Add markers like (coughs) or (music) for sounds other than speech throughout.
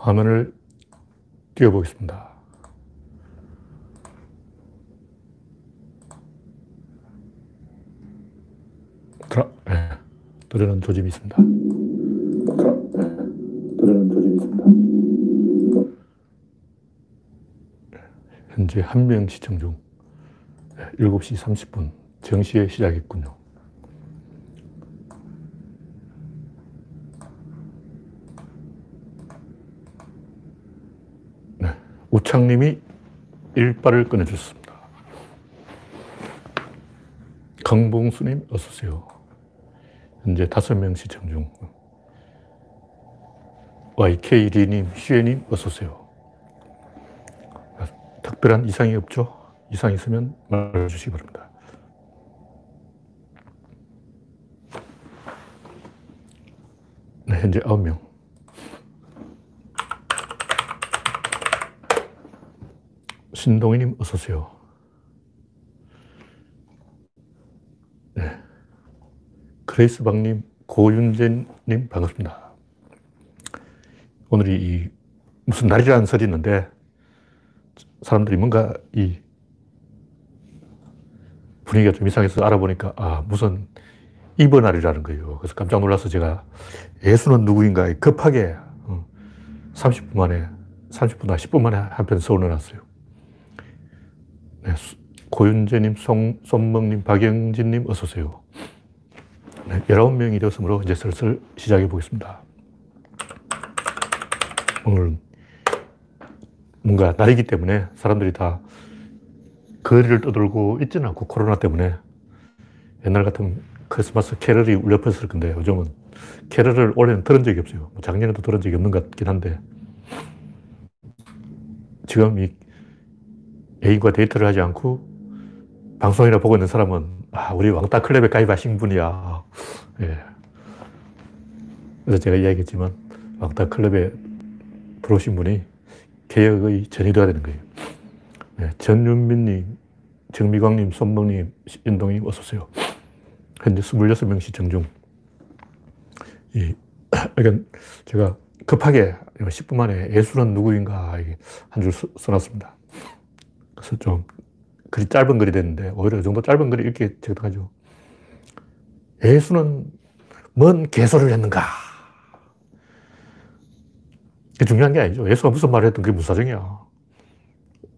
화면을 띄워보겠습니다. 드라, 네. 들으는 조짐이 있습니다. 드라, 네. 들으는 조짐이 있습니다. 현재 한 명 시청 중 7시 30분 정시에 시작했군요. 네. 우창님이 일발을 꺼내주셨습니다. 강봉수님, 어서오세요. 현재 다섯 명 시청 중. YK리님, 슈에님, 어서오세요. 특별한 이상이 없죠? 이상 있으면 말해주시기 바랍니다. 네, 현재 9명. 신동희님, 어서 오세요. 네. 그레이스방님, 고윤재님, 반갑습니다. 오늘이 이 무슨 날이라는 설이 있는데, 사람들이 뭔가 이 분위기가 좀 이상해서 알아보니까, 아, 무슨 입원날이라는 거예요. 그래서 깜짝 놀라서 제가 예수는 누구인가 급하게 30분 어, 만에, 30분이나 10분 만에 한 편 써올려놨어요. 네, 고윤재님, 송, 손멍님, 박영진님, 어서 오세요. 네, 19명이 되었으므로 이제 슬슬 시작해 보겠습니다. 오늘 뭔가 날이기 때문에 사람들이 다 거리를 떠돌고 있지는 않고 코로나 때문에 옛날 같은 크리스마스 캐럴이 울려 퍼졌을 건데 요즘은 캐럴을 올해는 들은 적이 없어요. 뭐 작년에도 들은 적이 없는 것 같긴 한데 지금 이 애인과 데이트를 하지 않고 방송이나 보고 있는 사람은 아, 우리 왕따 클럽에 가입하신 분이야. 예. 그래서 제가 이야기했지만 왕따 클럽에 들어오신 분이 개혁의 전이 되어야 되는 거예요. 네, 전윤민님, 정미광님, 손목님, 인동님, 어서오세요. 현재 26명 시청 중. 이, (coughs) 그러니까 제가 급하게 10분 만에 예술은 누구인가 한 줄 써놨습니다. 그래서 좀 글이 짧은 글이 됐는데 오히려 이 정도 짧은 글이 이렇게 적당하죠. 예수는 뭔 개소리를 했는가? 그게 중요한 게 아니죠. 예수가 무슨 말을 했던 그게 무슨 사정이야.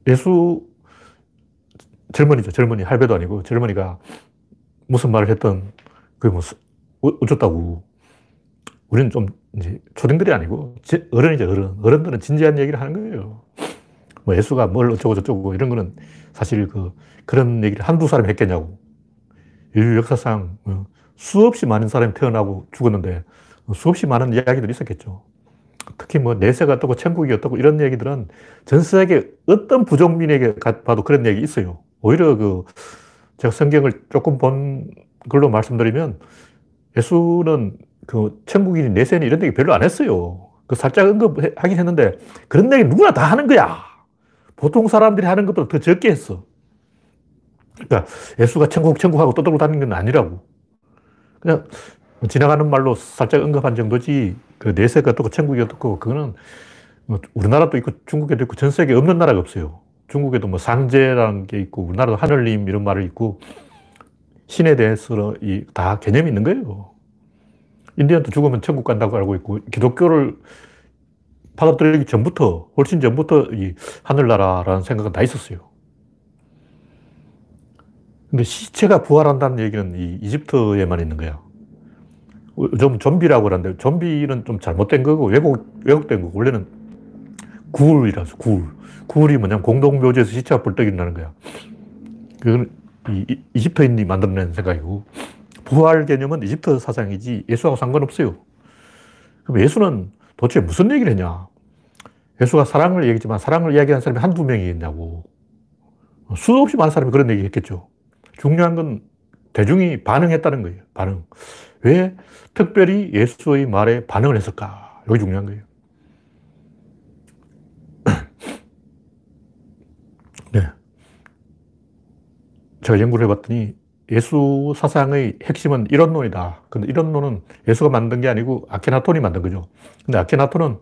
예수, 젊은이죠. 젊은이, 할배도 아니고, 젊은이가 무슨 말을 했던, 그게 뭐, 어쩌다고. 우리는 좀, 이제, 초등들이 아니고, 어른이죠, 어른. 어른들은 진지한 얘기를 하는 거예요. 뭐, 예수가 뭘 어쩌고저쩌고, 이런 거는 사실 그, 그런 얘기를 한두 사람이 했겠냐고. 인류 역사상 어, 수없이 많은 사람이 태어나고 죽었는데, 수없이 많은 이야기들이 있었겠죠. 특히 뭐 내세가 어떻고 천국이 어떻고 이런 얘기들은 전 세계 어떤 부족민에게 봐도 그런 얘기 있어요. 오히려 그 제가 성경을 조금 본 걸로 말씀드리면 예수는 그 천국이니 내세니 이런 얘기 별로 안 했어요. 그 살짝 언급하긴 했는데 그런 얘기 누구나 다 하는 거야. 보통 사람들이 하는 것보다 더 적게 했어. 그러니까 예수가 천국, 천국하고 떠들고 다니는 건 아니라고. 그냥 지나가는 말로 살짝 언급한 정도지 그 내세가 어떻고 천국이 어떻고 그거는 뭐 우리나라도 있고 중국에도 있고 전 세계에 없는 나라가 없어요. 중국에도 뭐 상제라는 게 있고 우리나라도 하늘님 이런 말을 있고 신에 대해서 다 개념이 있는 거예요. 인디언도 죽으면 천국 간다고 알고 있고 기독교를 받아들이기 전부터 훨씬 전부터 이 하늘나라라는 생각은 다 있었어요. 근데 시체가 부활한다는 얘기는 이 이집트에만 있는 거야. 좀 좀비라고 그러는데 좀비는 좀 잘못된 거고 왜곡, 왜곡된 거고 원래는 구울이라서 구울. 구울이 뭐냐면 공동묘지에서 시체가 벌떡이나는 거야. 그건 이, 이집트인이 만들어낸 생각이고 부활 개념은 이집트 사상이지 예수하고 상관없어요. 그럼 예수는 도대체 무슨 얘기를 했냐? 예수가 사랑을 얘기했지만 사랑을 이야기한 사람이 한두 명이겠냐고. 수없이 많은 사람이 그런 얘기 했겠죠. 중요한 건 대중이 반응했다는 거예요. 반응. 왜 특별히 예수의 말에 반응을 했을까? 이게 중요한 거예요. (clears throat) 네. 제가 연구를 해봤더니 예수 사상의 핵심은 이런론이다. 근데 이런론은 예수가 만든 게 아니고 아케나톤이 만든 거죠. 근데 아케나톤은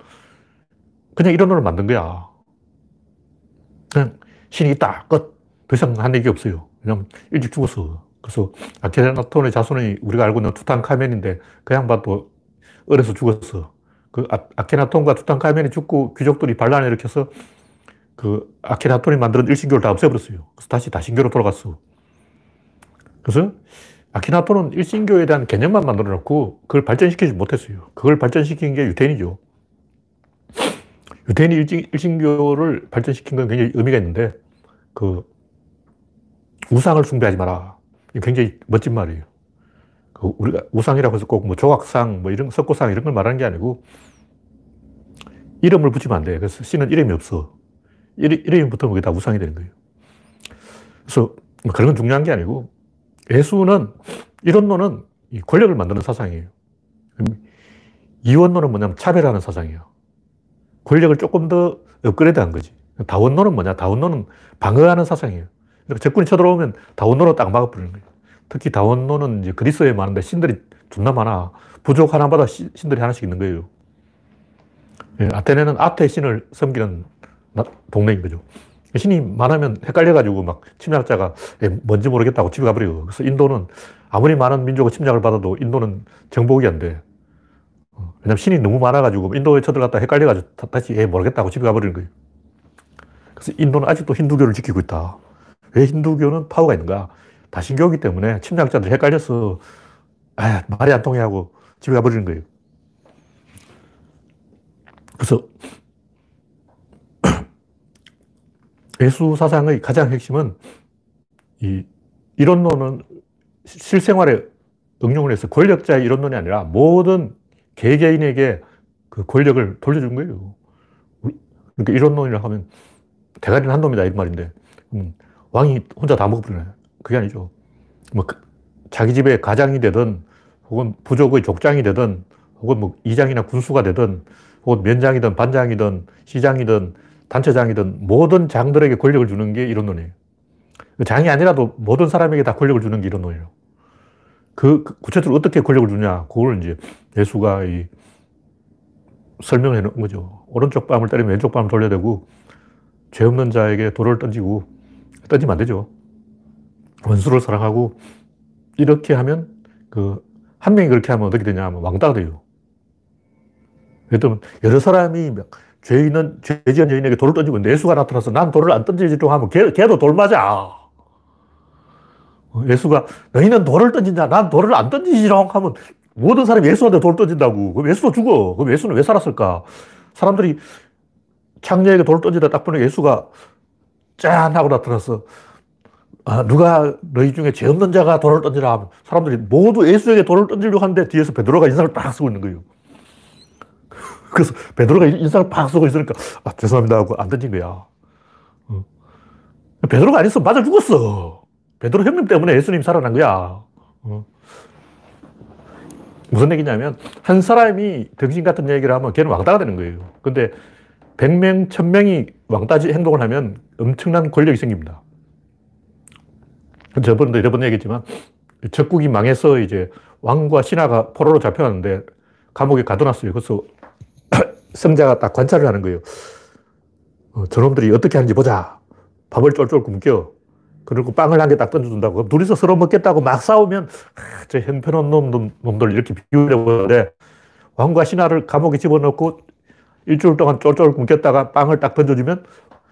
그냥 이런 놈을 만든 거야. 그냥 신이 있다. 끝. 더 이상 한 얘기 없어요. 왜냐면 일찍 죽었어. 그래서 아케나톤의 자손이 우리가 알고 있는 투탕카멘인데 그 양반도 어려서 죽었어. 그 아, 케나톤과 투탕카멘이 죽고 귀족들이 반란을 일으켜서 그 아케나톤이 만든 일신교를 다 없애버렸어요. 그래서 다시 다신교로 돌아갔어. 그래서 아케나톤은 일신교에 대한 개념만 만들어 놓고 그걸 발전시키지 못했어요. 그걸 발전시킨 게 유태인이죠. 유태인이 일신, 일신교를 발전시킨 건 굉장히 의미가 있는데 그 우상을 숭배하지 마라. 굉장히 멋진 말이에요. 그 우리가 우상이라고 해서 꼭 뭐 조각상, 뭐 이런 석고상 이런 걸 말하는 게 아니고 이름을 붙이면 안 돼. 그래서 신은 이름이 없어. 이름, 이름이 붙으면 그게 다 우상이 되는 거예요. 그래서 뭐 그런 건 중요한 게 아니고 예수는 이런론은 권력을 만드는 사상이에요. 이원론은 뭐냐면 차별하는 사상이에요. 권력을 조금 더 업그레이드 한 거지. 다원론은 뭐냐? 다원론은 방어하는 사상이에요. 그러니까 적군이 쳐들어오면 다원론으로 딱 막아버리는 거예요. 특히 다원론은 이제 그리스에 많은데 신들이 존나 많아. 부족 하나마다 신들이 하나씩 있는 거예요. 예, 아테네는 아테의 신을 섬기는 동네인 거죠. 신이 많으면 헷갈려가지고 막 침략자가 예, 뭔지 모르겠다고 집에 가버려요. 그래서 인도는 아무리 많은 민족의 침략을 받아도 인도는 정복이 안 돼. 어, 왜냐면 신이 너무 많아가지고 인도에 쳐들어갔다 헷갈려가지고 다시 예, 모르겠다고 집에 가버리는 거예요. 그래서 인도는 아직도 힌두교를 지키고 있다. 왜 힌두교는 파워가 있는가? 다신교이기 때문에 침략자들 헷갈려서 아, 말이 안 통해 하고 집에 가버리는 거예요. 그래서 예수 사상의 가장 핵심은 이 이론론은 실생활에 응용을 해서 권력자의 이론론이 아니라 모든 개개인에게 그 권력을 돌려준 거예요. 그러니까 이론론이라 하면 대가리는 한 놈이다 이 말인데 음, 왕이 혼자 다 먹어버리네. 그게 아니죠. 뭐그 자기 집에 가장이 되든 혹은 부족의 족장이 되든 혹은 뭐 이장이나 군수가 되든 혹은 면장이든 반장이든 시장이든 단체장이든 모든 장들에게 권력을 주는 게 이론론이에요. 장이 아니라도 모든 사람에게 다 권력을 주는 게 이론론이에요. 그, 그 구체적으로 어떻게 권력을 주냐, 그걸 이제 예수가 이 설명해 놓은 거죠. 오른쪽 뺨을 때리면 왼쪽 뺨을 돌려야 되고, 죄 없는 자에게 돌을 던지고, 던지면 안 되죠. 원수를 사랑하고, 이렇게 하면, 그, 한 명이 그렇게 하면 어떻게 되냐 하면 왕따가 돼요. 예를 들면, 여러 사람이 죄 있는, 죄 지은 여인에게 돌을 던지고 예수가 나타나서 난 돌을 안 던지지도 하면 걔, 걔도 돌 맞아. 어, 예수가 너희는 돌을 던진다. 난 돌을 안 던지지롱 하면 모든 사람이 예수한테 돌을 던진다고. 그럼 예수도 죽어. 그럼 예수는 왜 살았을까? 사람들이 창녀에게 돌을 던지다 딱 보니 예수가 짠 하고 나타나서 아, 누가 너희 중에 죄 없는 자가 돌을 던지라 하면 사람들이 모두 예수에게 돌을 던지려고 하는데 뒤에서 베드로가 인상을 딱 쓰고 있는 거예요. 그래서 베드로가 인상을 팍 쓰고 있으니까 아, 죄송합니다 하고 안 던진 거야. 어. 베드로가 아니었으면 맞아 죽었어. 베드로 형님 때문에 예수님이 살아난 거야. 어. 무슨 얘기냐면 한 사람이 등신 같은 얘기를 하면 걔는 왕따가 되는 거예요. 근데 100명, 1000명이 왕따지 행동을 하면 엄청난 권력이 생깁니다. 저번에도 여러 번 얘기했지만 적국이 망해서 이제 왕과 신하가 포로로 잡혀갔는데 감옥에 가둬놨어요. 그래서 성자가 딱 관찰을 하는 거예요. 어, 저놈들이 어떻게 하는지 보자. 밥을 쫄쫄 굶겨. 그리고 빵을 한 개 딱 던져준다고. 둘이서 서로 먹겠다고 막 싸우면, 아, 저 형편없는 놈, 놈들 이렇게 비유해보는데, 왕과 신하를 감옥에 집어넣고 일주일 동안 쫄쫄 굶겼다가 빵을 딱 던져주면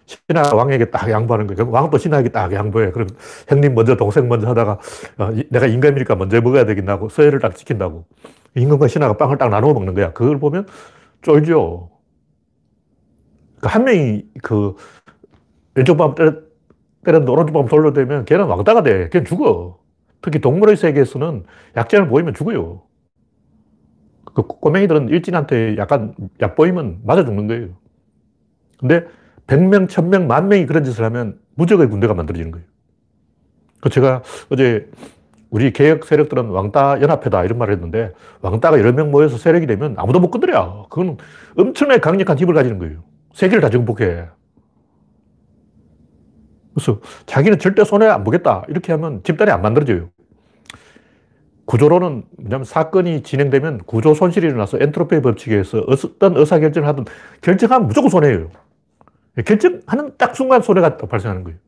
신하 왕에게 딱 양보하는 거예요. 왕도 신하에게 딱 양보해. 그럼 형님 먼저 동생 먼저 하다가 어, 내가 인간이니까 먼저 먹어야 되겠다고 서열을 딱 지킨다고. 임금과 신하가 빵을 딱 나누어 먹는 거야. 그걸 보면 쫄죠. 그러니까 한 명이 그 왼쪽 밤 때렸는데 오른쪽 밤 돌려대면 걔는 왕따가 돼. 걔는 죽어. 특히 동물의 세계에서는 약점을 보이면 죽어요. 그 꼬맹이들은 일진한테 약간 얕보이면 맞아 죽는 거예요. 근데 100명, 1000명, 만 명이 그런 짓을 하면 무적의 군대가 만들어지는 거예요. 그 제가 어제 우리 개혁 세력들은 왕따 연합회다 이런 말을 했는데 왕따가 여러 명 모여서 세력이 되면 아무도 못 건드려. 그건 엄청나게 강력한 힘을 가지는 거예요. 세계를 다 정복해. 그래서 자기는 절대 손해 안 보겠다. 이렇게 하면 집단이 안 만들어져요. 구조로는 뭐냐면 사건이 진행되면 구조 손실이 일어나서 엔트로피 법칙에 의해서 어떤 의사결정을 하든 결정하면 무조건 손해예요. 결정하는 딱 순간 손해가 발생하는 거예요.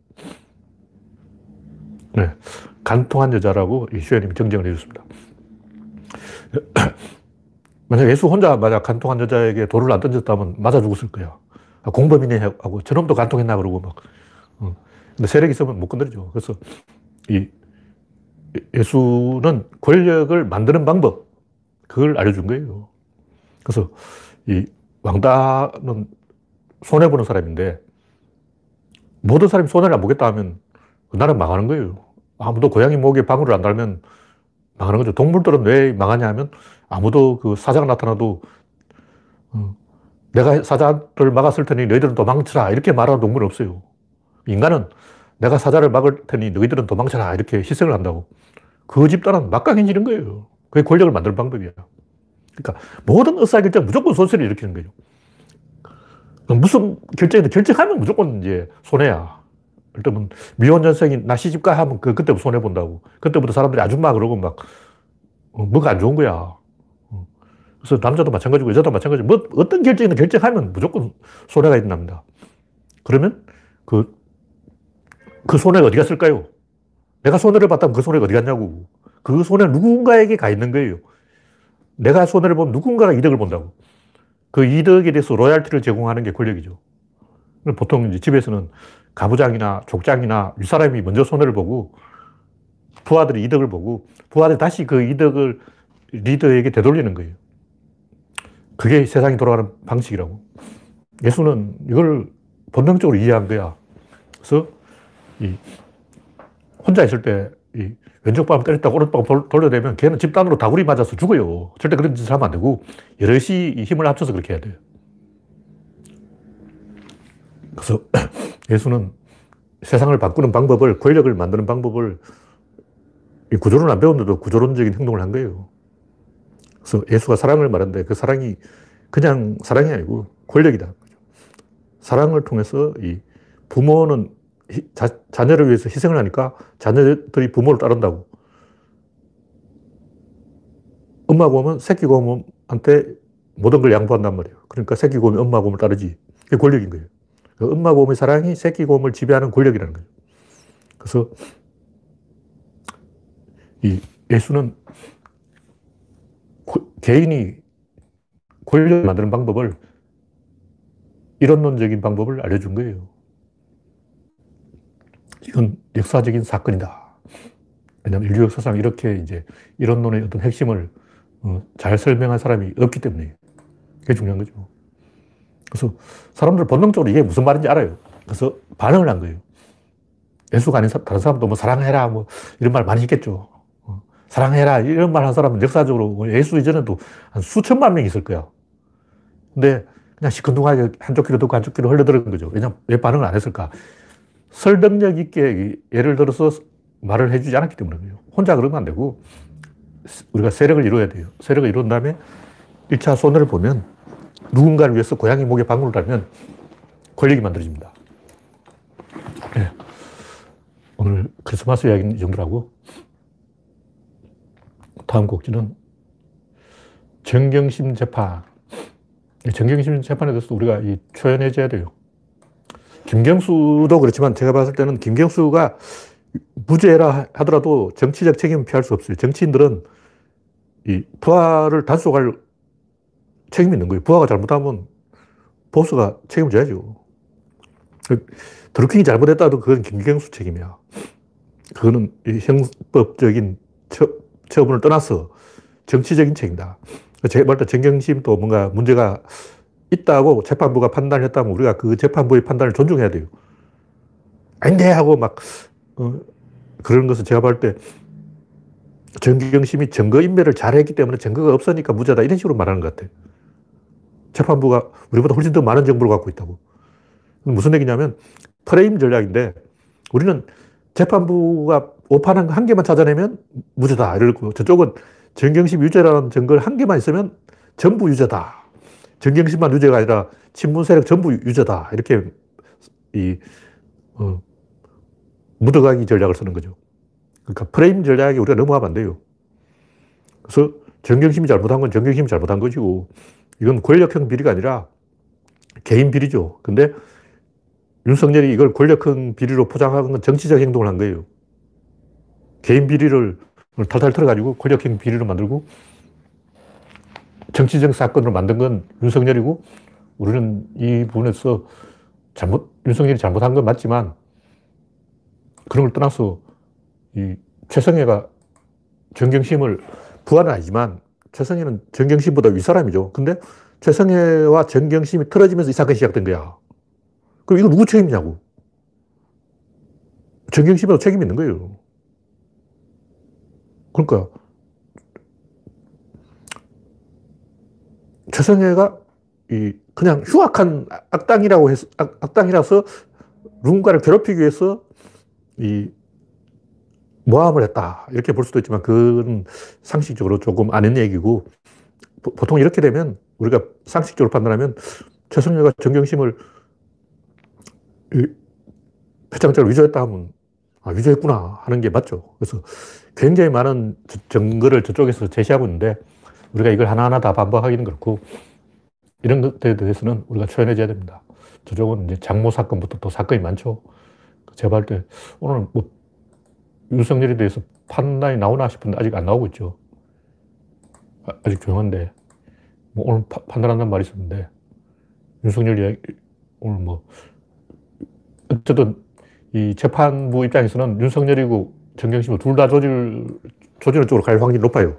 네. 간통한 여자라고 이슈연님이 정정을 해줬습니다. (clears throat) 만약 예수 혼자 만약 간통한 여자에게 돌을 안 던졌다면 맞아 죽었을 거야. 아, 공범이네 하고 저놈도 간통했나 그러고 막. 어. 근데 세력이 있으면 못 건드리죠. 그래서 이 예수는 권력을 만드는 방법, 그걸 알려준 거예요. 그래서 이 왕따는 손해 보는 사람인데 모든 사람이 손해를 안 보겠다 하면 그 나라 망하는 거예요. 아무도 고양이 목에 방울을 안 달면 망하는 거죠. 동물들은 왜 망하냐 하면 아무도 그 사자가 나타나도 어, 내가 사자를 막았을 테니 너희들은 도망쳐라 이렇게 말하는 동물은 없어요. 인간은 내가 사자를 막을 테니 너희들은 도망쳐라 이렇게 희생을 한다고. 그 집단은 막강해지는 거예요. 그게 권력을 만드는 방법이야. 그러니까 모든 의사결정 무조건 손실을 일으키는 거죠. 무슨 결정이든 결정하면 무조건 이제 손해야. 일단 미혼 여성이 나 시집가 하면 그, 그때부터 손해본다고. 그때부터 사람들이 아줌마 그러고 막, 어, 뭐가 안 좋은 거야. 어. 그래서 남자도 마찬가지고 여자도 마찬가지고 뭐 어떤 결정이든 결정하면 무조건 손해가 있답니다. 그러면 그, 그 손해가 어디 갔을까요? 내가 손해를 봤다면 그 손해가 어디 갔냐고. 그 손해는 누군가에게 가 있는 거예요. 내가 손해를 보면 누군가가 이득을 본다고. 그 이득에 대해서 로얄티를 제공하는 게 권력이죠. 보통 이제 집에서는 가부장이나 족장이나 윗사람이 먼저 손해를 보고 부하들이 이득을 보고 부하들이 다시 그 이득을 리더에게 되돌리는 거예요. 그게 세상이 돌아가는 방식이라고. 예수는 이걸 본능적으로 이해한 거야. 그래서 이 혼자 있을 때이 왼쪽 발 때렸다가 오른쪽 발 돌려대면 걔는 집단으로 다구리 맞아서 죽어요. 절대 그런 짓을 하면 안 되고 여럿이 힘을 합쳐서 그렇게 해야 돼요. 그래서 예수는 세상을 바꾸는 방법을, 권력을 만드는 방법을 구조론 안 배웠는데도 구조론적인 행동을 한 거예요. 그래서 예수가 사랑을 말하는데 그 사랑이 그냥 사랑이 아니고 권력이다. 사랑을 통해서 이 부모는 자, 자녀를 위해서 희생을 하니까 자녀들이 부모를 따른다고. 엄마 곰은 새끼 곰한테 모든 걸 양보한단 말이에요. 그러니까 새끼 곰이 엄마 곰을 따르지. 그게 권력인 거예요. 그 엄마 곰의 사랑이 새끼 곰을 지배하는 권력이라는 거예요. 그래서 이 예수는 고, 개인이 권력을 만드는 방법을 이론론적인 방법을 알려준 거예요. 이건 역사적인 사건이다. 왜냐하면 인류 역사상 이렇게 이제 이론론의 어떤 핵심을 어, 잘 설명한 사람이 없기 때문에 그게 중요한 거죠. 그래서 사람들 본능적으로 이게 무슨 말인지 알아요. 그래서 반응을 한 거예요. 예수가 아닌 다른 사람도 뭐 사랑해라 뭐 이런 말 많이 했겠죠. 어, 사랑해라 이런 말 한 사람은 역사적으로 뭐 예수 이전에도 한 수천만 명 있을 거야. 근데 그냥 시큰둥하게 한쪽 귀로 듣고 한쪽 귀로 흘러들은 거죠. 왜냐면 왜 반응을 안 했을까? 설득력 있게 예를 들어서 말을 해주지 않았기 때문이에요. 혼자 그러면 안 되고 우리가 세력을 이루어야 돼요. 세력을 이룬 다음에 1차 손해를 보면 누군가를 위해서 고양이 목에 방울을 달면 권력이 만들어집니다. 네. 오늘 크리스마스 이야기는 이 정도라고. 다음 곡지는 정경심 재판. 정경심 재판에 대해서 우리가 초연해져야 돼요. 김경수도 그렇지만 제가 봤을 때는 김경수가 무죄라 하더라도 정치적 책임은 피할 수 없어요. 정치인들은 이 부하를 단속할 책임이 있는 거예요. 부하가 잘못하면 보스가 책임을 져야죠. 그 드루킹이 잘못했다도 그건 김경수 책임이야. 그거는 형법적인 처, 처분을 떠나서 정치적인 책임이다. 제가 볼때 정경심도 뭔가 문제가 있다고 재판부가 판단을 했다면 우리가 그 재판부의 판단을 존중해야 돼요. 아닌데 하고 막, 어, 그런 것은 제가 볼 때 정경심이 증거인멸을 잘했기 때문에 증거가 없으니까 무죄다 이런 식으로 말하는 것 같아요. 재판부가 우리보다 훨씬 더 많은 정보를 갖고 있다고. 무슨 얘기냐면 프레임 전략인데 우리는 재판부가 오판한 한 개만 찾아내면 무죄다 이러고 저쪽은 정경심 유죄라는 증거를 한 개만 있으면 전부 유죄다. 정경심만 유죄가 아니라 친문 세력 전부 유죄다. 이렇게 이, 어, 묻어가기 전략을 쓰는 거죠. 그러니까 프레임 전략에 우리가 넘어가면 안 돼요. 그래서 정경심이 잘못한 건 정경심이 잘못한 것이고 이건 권력형 비리가 아니라 개인 비리죠. 근데 윤석열이 이걸 권력형 비리로 포장한 건 정치적 행동을 한 거예요. 개인 비리를 탈탈 털어가지고 권력형 비리를 만들고 정치적 사건으로 만든 건 윤석열이고 우리는 이 부분에서 잘못, 윤석열이 잘못한 건 맞지만 그런 걸 떠나서 이 최성애가 정경심을 부하는 아니지만 최성애는 정경심보다 윗사람이죠. 근데 최성애와 정경심이 틀어지면서 이 사건이 시작된 거야. 그럼 이거 누구 책임이냐고. 정경심에도 책임이 있는 거예요. 그러니까 최성애가 이 그냥 흉악한 악당이라고 해서 악, 당이라서 누군가를 괴롭히기 위해서 이 모함을 했다 이렇게 볼 수도 있지만 그건 상식적으로 조금 아는 얘기고 보통 이렇게 되면 우리가 상식적으로 판단하면 최성녀가 정경심을 표창장을 위조했다 하면 아, 위조했구나 하는 게 맞죠. 그래서 굉장히 많은 증거를 저쪽에서 제시하고 있는데 우리가 이걸 하나하나 다 반박하기는 그렇고 이런 것들에 대해서는 우리가 초연해져야 됩니다. 저쪽은 이제 장모 사건부터 또 사건이 많죠. 제가 볼 때 오늘 뭐 윤석열에 대해서 판단이 나오나 싶은데 아직 안 나오고 있죠. 아, 아직 조용한데 뭐 오늘 파, 판단한다는 말이 있었는데 윤석열이 오늘 뭐 어쨌든 이 재판부 입장에서는 윤석열이고 정경심을 둘다 조질, 조지는 쪽으로 갈 확률이 높아요.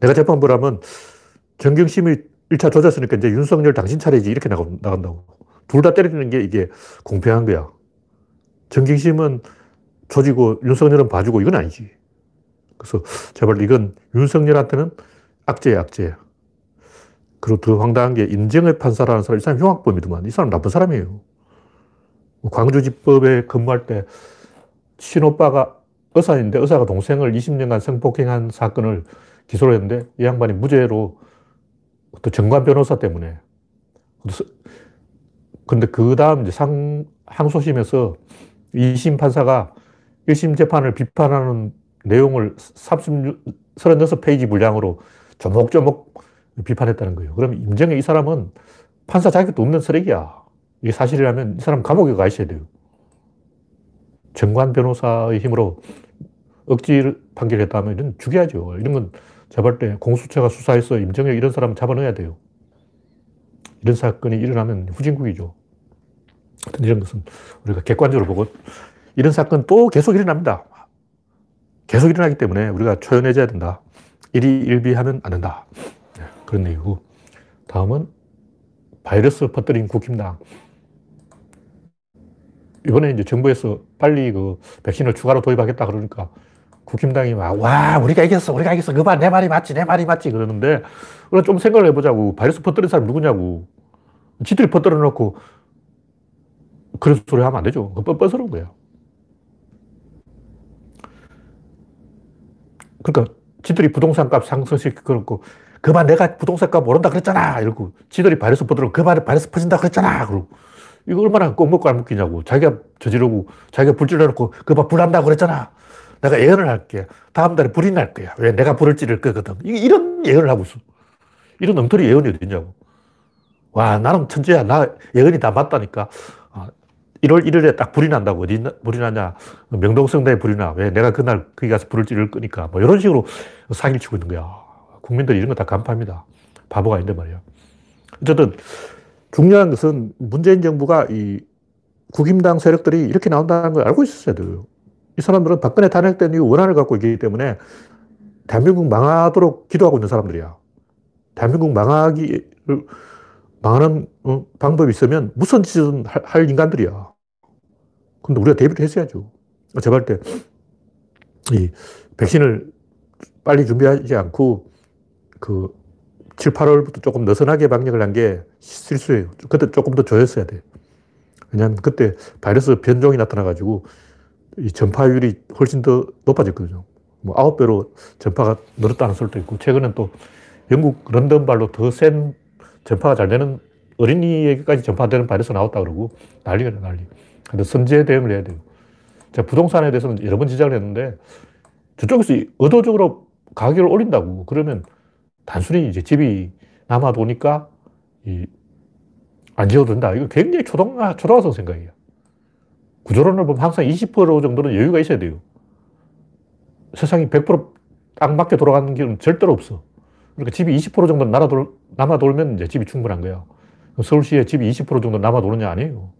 내가 재판부라면 정경심이 1차 조졌으니까 이제 윤석열 당신 차례지 이렇게 나간다고. 둘 다 때리는 게 이게 공평한 거야. 정경심은 조지고 윤석열은 봐주고 이건 아니지. 그래서 제발 이건 윤석열한테는 악재야, 악재. 그리고 더 황당한 게 인정의 판사라는 사람, 이 사람 흉악범이더만. 이 사람 나쁜 사람이에요. 뭐 광주지법에 근무할 때 친오빠가 의사인데 의사가 동생을 20년간 성폭행한 사건을 기소를 했는데 이 양반이 무죄로 또 정관 변호사 때문에. 근데 그 다음 이제 상, 항소심에서 2심 판사가 1심 재판을 비판하는 내용을 36, 36페이지 분량으로 조목조목 비판했다는 거예요. 그럼 임정의 이 사람은 판사 자격도 없는 쓰레기야. 이게 사실이라면 이 사람 감옥에 가 있어야 돼요. 정관 변호사의 힘으로 억지 판결했다면 이런 죽여야죠. 이런 건 제발 때 공수처가 수사해서 임정혁 이런 사람 잡아넣어야 돼요. 이런 사건이 일어나면 후진국이죠. 이런 것은 우리가 객관적으로 보고 이런 사건 또 계속 일어납니다. 계속 일어나기 때문에 우리가 초연해져야 된다. 일이 일비하면 안 된다. 네, 그런 얘기고. 다음은 바이러스 퍼뜨린 국힘당. 이번에 이제 정부에서 빨리 그 백신을 추가로 도입하겠다 그러니까 국힘당이 막, 와, 우리가 이겼어, 우리가 이겼어. 그 봐, 내 말이 맞지, 내 말이 맞지. 그러는데, 우리가 좀 생각을 해보자고. 바이러스 퍼뜨린 사람 누구냐고. 지들이 퍼뜨려 놓고, 그런 소리 하면 안 되죠. 그 뻔뻔스러운 거예요. 그러니까, 지들이 부동산 값 상승시키고, 그만 내가 부동산 값 모른다 그랬잖아. 이러고, 지들이 바이러스 퍼뜨리고, 그만 바이러스 퍼진다 그랬잖아. 그러고, 이거 얼마나 꼭 먹고 안 먹기냐고. 자기가 저지르고, 자기가 불질러놓고, 그만 불난다고 그랬잖아. 내가 예언을 할게. 다음 달에 불이 날 거야. 왜? 내가 불을 찌를 거거든. 이런 예언을 하고 있어. 이런 엉터리 예언이 어딨냐고. 와, 나는 천재야. 나 예언이 다 맞다니까. 1월 아, 1일에 딱 불이 난다고. 어디 불이 나냐. 명동성당에 불이 나. 왜? 내가 그날 거기 가서 불을 찌를 거니까. 뭐 이런 식으로 사기를 치고 있는 거야. 국민들이 이런 거 다 간파합니다. 바보가 아닌데 말이야. 어쨌든 중요한 것은 문재인 정부가 이 국임당 세력들이 이렇게 나온다는 걸 알고 있었어야 돼요. 이 사람들은 박근혜 탄핵된 이후 원한을 갖고 있기 때문에 대한민국 망하도록 기도하고 있는 사람들이야. 대한민국 망하기를, 망하는 어, 방법이 있으면 무슨 짓은 할, 할 인간들이야. 근데 우리가 대비를 했어야죠. 제발 때, 이 백신을 빨리 준비하지 않고, 그, 7, 8월부터 조금 느슨하게 방역을 한 게 실수예요. 그때 조금 더 조였어야 돼. 왜냐하면 그때 바이러스 변종이 나타나가지고 이 전파율이 훨씬 더 높아졌거든요. 뭐 아홉 배로 전파가 늘었다는 소리도 있고, 최근엔 또 영국 런던발로 더 센 전파가 잘 되는 어린이에게까지 전파되는 바이러스 나왔다 그러고 난리가 나, 난리. 근데 선제 대응을 해야 돼요. 제가 부동산에 대해서는 여러 번 지적을 했는데 저쪽에서 의도적으로 가격을 올린다고. 그러면 단순히 이제 집이 남아 도니까 이, 안 지어도 된다. 이거 굉장히 초등, 초등학생 생각이에요. 구조론을 보면 항상 20% 정도는 여유가 있어야 돼요. 세상이 100%딱 맞게 돌아가는 길은 절대로 없어. 그러니까 집이 20% 정도 남아돌, 남아 돌면 이제 집이 충분한 거야. 서울시에 집이 20% 정도 남아도느냐 아니에요.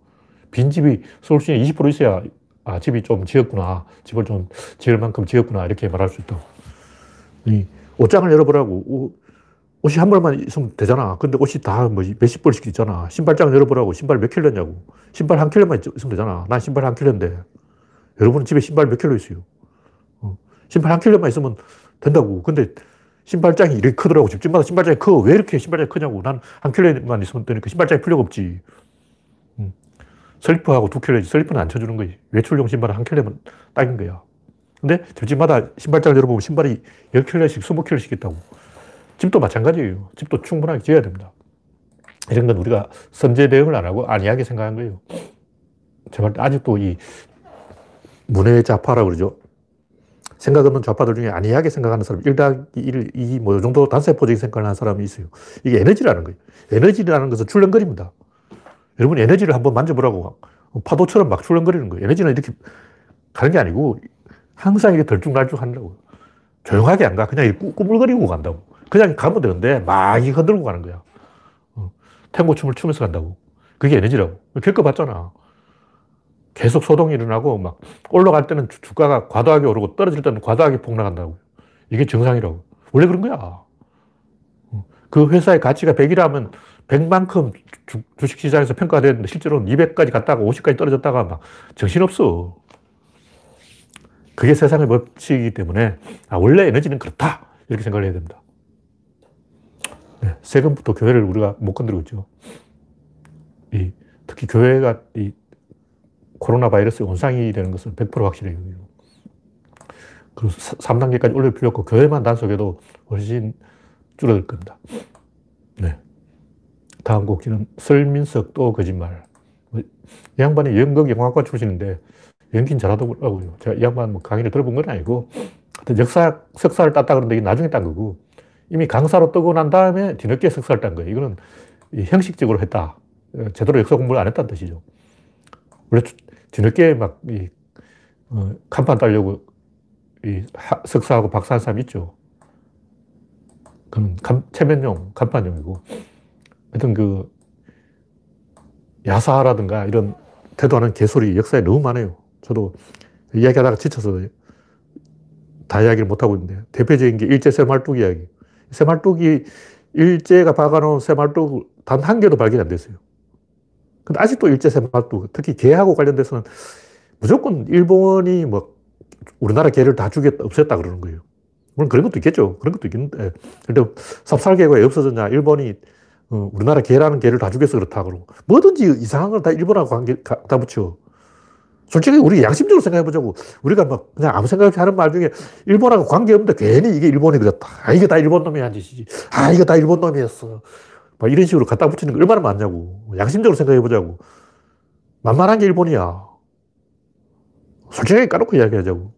빈집이 서울시에 20% 있어야 아, 집이 좀 지었구나. 집을 좀 지을 만큼 지었구나. 이렇게 말할 수 있다고. 이 옷장을 열어보라고. 옷, 옷이 한 벌만 있으면 되잖아. 근데 옷이 다 뭐 몇십 벌씩 있잖아. 신발장을 열어보라고. 신발 몇 킬로냐고. 신발 한 킬로만 있으면 되잖아. 난 신발 한 킬로인데. 여러분은 집에 신발 몇 킬로 있어요? 어. 신발 한 킬로만 있으면 된다고. 근데 신발장이 이렇게 크더라고. 집집마다 신발장이 커. 왜 이렇게 신발장이 크냐고. 난 한 킬로만 있으면 되니까 신발장이 필요가 없지. 슬리퍼하고 두 킬로지. 슬리퍼는 안 쳐주는 거지. 외출용 신발은 한 킬로면 딱인 거야. 근데 집집마다 신발장을 열어보면 신발이 10킬로씩, 20킬로씩 있다고. 집도 마찬가지예요. 집도 충분하게 지어야 됩니다. 이런 건 우리가 선제 대응을 안 하고 안이하게 생각한 거예요. 제발 아직도 이 문외 좌파라고 그러죠. 생각 없는 좌파들 중에 안이하게 생각하는 사람, 1 더하기 1, 2, 뭐, 이 정도 단세포적인 생각을 하는 사람이 있어요. 이게 에너지라는 거예요. 에너지라는 것은 출렁거립니다. 여러분 에너지를 한번 만져보라고. 파도처럼 막 출렁거리는 거예요. 에너지는 이렇게 가는 게 아니고 항상 이게 덜쭉날쭉 한다고. 조용하게 안 가. 그냥 꾸물거리고 간다고. 그냥 가면 되는데 막 흔들고 가는 거야. 어. 탱고 춤을 추면서 간다고. 그게 에너지라고. 겪어봤잖아. 계속 소동이 일어나고 막 올라갈 때는 주가가 과도하게 오르고 떨어질 때는 과도하게 폭락한다고. 이게 정상이라고. 원래 그런 거야. 어. 그 회사의 가치가 100이라면 100만큼 주, 식시장에서 평가됐는데 실제로는 200까지 갔다가 50까지 떨어졌다가 막 정신없어. 그게 세상의 법칙이기 때문에 아, 원래 에너지는 그렇다. 이렇게 생각을 해야 됩니다. 네, 세금부터 교회를 우리가 못 건드리고 있죠. 이, 특히 교회가 이 코로나 바이러스의 원상이 되는 것은 100% 확실해요. 그리고 3단계까지 올릴 필요 없고 교회만 단속해도 훨씬 줄어들 겁니다. 네. 다음 곡지는 설민석 또 거짓말. 이 양반이 연극 영화과 출신인데 연기는 잘하더라고요. 제가 이 양반 뭐 강의를 들어본 건 아니고 역사 석사를 땄다 그러는데 나중에 딴 거고 이미 강사로 뜨고 난 다음에 뒤늦게 석사를 딴 거예요. 이거는 형식적으로 했다. 제대로 역사 공부를 안 했다는 뜻이죠. 원래 뒤늦게 막 이, 어, 간판 따려고 이 하, 석사하고 박사한 사람 있죠. 그건 감, 체면용, 간판용이고 하여튼 그 야사라든가 이런 태도하는 개소리 역사에 너무 많아요. 저도 이야기하다가 지쳐서 다 이야기를 못하고 있는데 대표적인 게 일제 새말뚝 이야기. 새말뚝이 일제가 박아놓은 새말뚝 단 한 개도 발견이 안 됐어요. 근데 아직도 일제 새말뚝, 특히 개하고 관련돼서는 무조건 일본이 뭐 우리나라 개를 다 죽였다, 없앴다 그러는 거예요. 물론 그런 것도 있겠죠. 그런 것도 있겠는데. 근데 삽살개가 왜 없어졌냐. 일본이 어, 우리나라 개라는 개를 다 죽여서 그렇다 그러고 뭐든지 이상한 걸 다 일본하고 관계 다 붙여. 솔직히 우리 양심적으로 생각해 보자고. 우리가 막 그냥 아무 생각 없이 하는 말 중에 일본하고 관계없는데 괜히 이게 일본이 그랬다. 아, 이게 다 일본 놈이 한 짓이지. 아, 이거 다 일본 놈이었어. 막 이런 식으로 갖다 붙이는 거 얼마나 많냐고. 양심적으로 생각해 보자고. 만만한 게 일본이야. 솔직하게 까놓고 이야기하자고.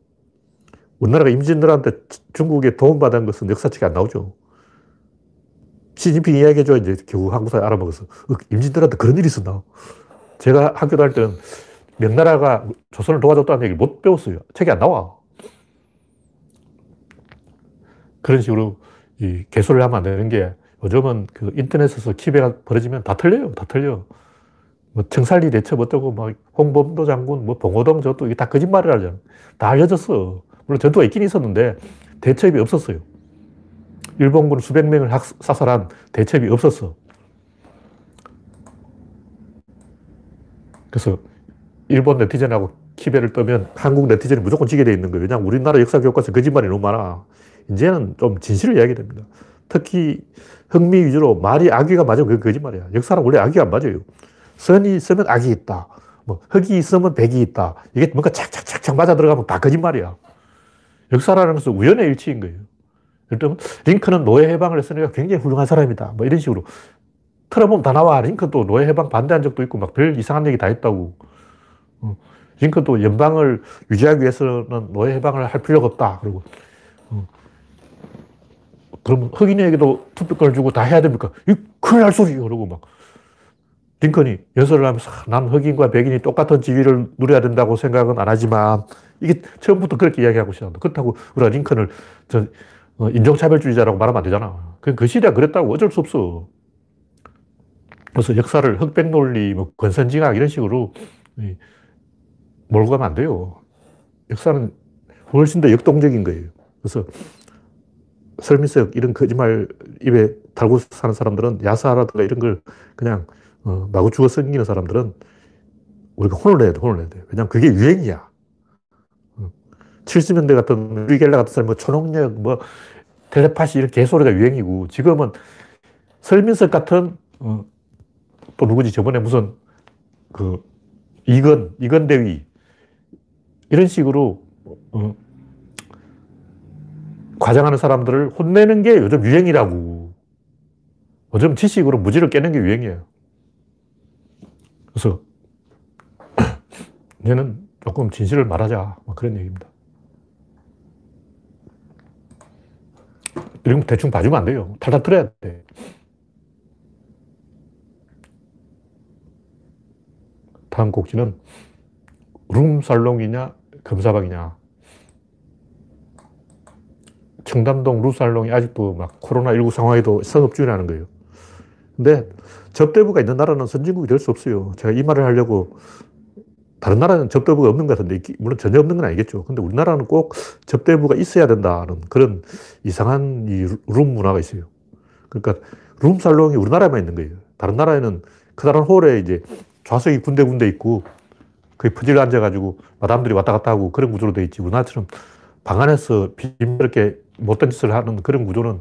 우리나라가 임진들한테 중국에 도움받은 것은 역사책에 안 나오죠. 시진핑 이야기해줘. 이제 겨우 한국 사람 알아먹었어. 어, 임진들한테 그런 일이 있었나? 제가 학교 다닐 때는 명나라가 조선을 도와줬다는 얘기를 못 배웠어요. 책이 안 나와. 그런 식으로 이 개소를 하면 안 되는 게 요즘은 그 인터넷에서 키배가 벌어지면 다 틀려요. 다 틀려. 뭐 청살리 대첩 어쩌고 막 홍범도 장군 뭐 봉호동 저도 이게 다 거짓말을 하잖아. 다 알려졌어. 물론 전투가 있긴 있었는데 대첩이 없었어요. 일본군 수백 명을 사살한 대첩이 없었어. 그래서 일본 네티즌하고 키베를 떠면 한국 네티즌이 무조건 지게 돼 있는 거예요. 왜냐하면 우리나라 역사 교과서 거짓말이 너무 많아. 이제는 좀 진실을 이야기해야 됩니다. 특히 흥미 위주로 말이 악귀가 맞으면 그게 거짓말이야. 역사는 원래 악귀가 안 맞아요. 선이 있으면 악이 있다. 뭐 흑이 있으면 백이 있다. 이게 뭔가 착착착착 맞아 들어가면 다 거짓말이야. 역사라는 것은 우연의 일치인 거예요. 예를 링컨은 노예 해방을 했으니까 굉장히 훌륭한 사람이다. 뭐 이런 식으로. 틀어보면 다 나와. 링컨도 노예 해방 반대한 적도 있고 막 별 이상한 얘기 다 했다고. 어. 링컨도 연방을 유지하기 위해서는 노예 해방을 할 필요가 없다. 그리고 어. 그러면 흑인에게도 투표권을 주고 다 해야 됩니까? 이 큰일 날 소리! 그러고 막. 링컨이 연설을 하면서 난 흑인과 백인이 똑같은 지위를 누려야 된다고 생각은 안 하지만 이게 처음부터 그렇게 이야기하고 시작한다. 그렇다고 우리가 링컨을 저 어, 인종차별주의자라고 말하면 안 되잖아. 그, 그 시대가 그랬다고 어쩔 수 없어. 그래서 역사를 흑백 논리, 뭐 권선징악 이런 식으로 몰고 가면 안 돼요. 역사는 훨씬 더 역동적인 거예요. 그래서 설민석 이런 거짓말 입에 달고 사는 사람들은 야사라든가 이런 걸 그냥 어, 마구 죽어 섬기는 사람들은 우리가 혼을 내야 돼, 혼을 내야 돼. 왜냐면 그게 유행이야. 70년대 같은 리겔라 같은 사람, 뭐 초능력, 뭐 텔레파시 이런 개소리가 유행이고 지금은 설민석 같은 어, 또 누구지 저번에 무슨 그 이건 이건 대위 이런 식으로 어, 과장하는 사람들을 혼내는 게 요즘 유행이라고. 요즘 지식으로 무지를 깨는 게 유행이에요. 그래서 (clears throat) 얘는 조금 진실을 말하자. 뭐 그런 얘기입니다. 이런 거 대충 봐주면 안 돼요. 탈탈 틀어야 돼. 다음 곡지는 룸살롱이냐 금사박이냐 청담동 루살롱이 아직도 막 코로나19 상황에도 성업주의라는 거예요. 근데 접대부가 있는 나라는 선진국이 될 수 없어요. 제가 이 말을 하려고 다른 나라는 접대부가 없는 것 같은데, 물론 전혀 없는 건 아니겠죠. 근데 우리나라는 꼭 접대부가 있어야 된다는 그런 이상한 이룸 문화가 있어요. 그러니까 룸살롱이 우리나라에만 있는 거예요. 다른 나라에는 커다란 홀에 이제 좌석이 군데군데 있고, 거의 퍼질 앉아가지고 마담들이 왔다 갔다 하고 그런 구조로 돼 있지. 우리나라처럼 방 안에서 비밀렇게 못된 짓을 하는 그런 구조는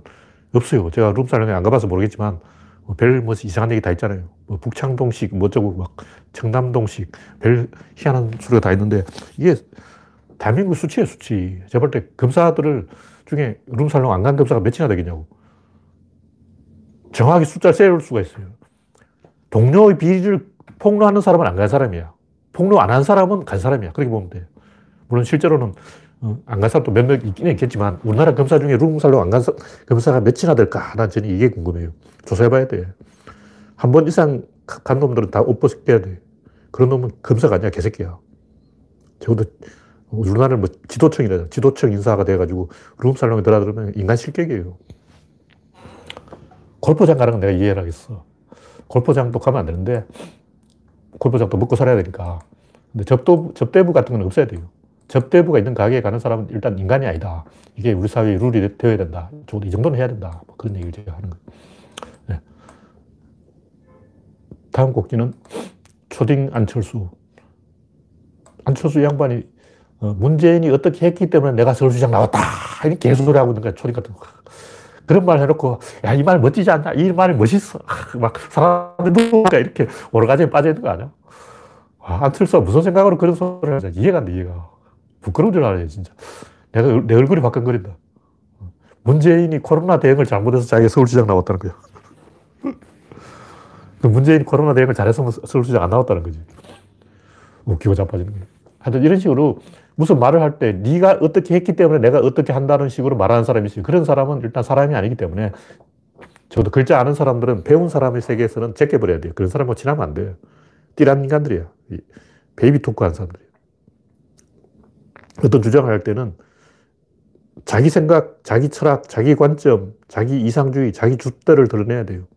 없어요. 제가 룸살롱에 안 가봐서 모르겠지만 뭐 별뭐 이상한 얘기 다 있잖아요. 뭐 북창동식 뭐 어쩌고 막 청담동식 별 희한한 소리가 다 있는데 이게 대한민국 수치예요 수치. 제가 볼 때 검사들을 중에 룸살롱 안 간 검사가 몇이나 되겠냐고. 정확히 숫자를 세울 수가 있어요. 동료의 비리를 폭로하는 사람은 안 간 사람이야. 폭로 안 한 사람은 간 사람이야. 그렇게 보면 돼요. 물론 실제로는 어, 안 간 사람도 몇명 있긴 있겠지만 우리나라 검사 중에 룸살롱 안간 검사가 몇이나 될까? 난 저는 이게 궁금해요. 조사해봐야 돼. 한 번 이상 간 놈들은 다 옷 벗겨야 돼. 그런 놈은 검사가 아니야, 개새끼야. 적어도 우리나라는 뭐 지도청이래. 지도청 인사가 돼가지고 룸살롱에 들어들으면 인간 실격이에요. 골프장 가는 건 내가 이해를 하겠어. 골프장도 가면 안 되는데, 골프장도 먹고 살아야 되니까. 근데 접도, 접대부 같은 건 없어야 돼요. 접대부가 있는 가게에 가는 사람은 일단 인간이 아니다. 이게 우리 사회의 룰이 되어야 된다. 적어도 이 정도는 해야 된다. 뭐 그런 얘기를 제가 하는 거예요. 네. 다음 곡지는 초딩 안철수. 안철수 양반이 어, 문재인이 어떻게 했기 때문에 내가 서울시장 나왔다. 이렇게 개소리 하고 있는 거야. 초딩 같은 거. 그런 말 해놓고, 야, 이 말 멋지지 않냐? 이 말이 멋있어. 막 사람들이 누가 이렇게 오르가지에 빠져있는 거 아니야? 아, 안철수가 무슨 생각으로 그런 소리를 하지? 이해가 안 돼, 이해가. 부끄러운 줄 알아요, 진짜. 내가, 내 얼굴이 화끈거린다. 문재인이 코로나 대응을 잘못해서 자기가 서울시장 나왔다는 거야. (laughs) 그 문재인이 코로나 대응을 잘해서 서울시장 안 나왔다는 거지. 웃기고 자빠지는 거야. 하여튼 이런 식으로 무슨 말을 할 때 네가 어떻게 했기 때문에 내가 어떻게 한다는 식으로 말하는 사람이 있어요. 그런 사람은 일단 사람이 아니기 때문에 저도 글자 아는 사람들은 배운 사람의 세계에서는 제껴버려야 돼요. 그런 사람하고 친하면 안 돼요. 띨한 인간들이야. baby talk 한 사람들이. 어떤 주장을 할 때는 자기 생각, 자기 철학, 자기 관점, 자기 이상주의, 자기 줏대를 드러내야 돼요.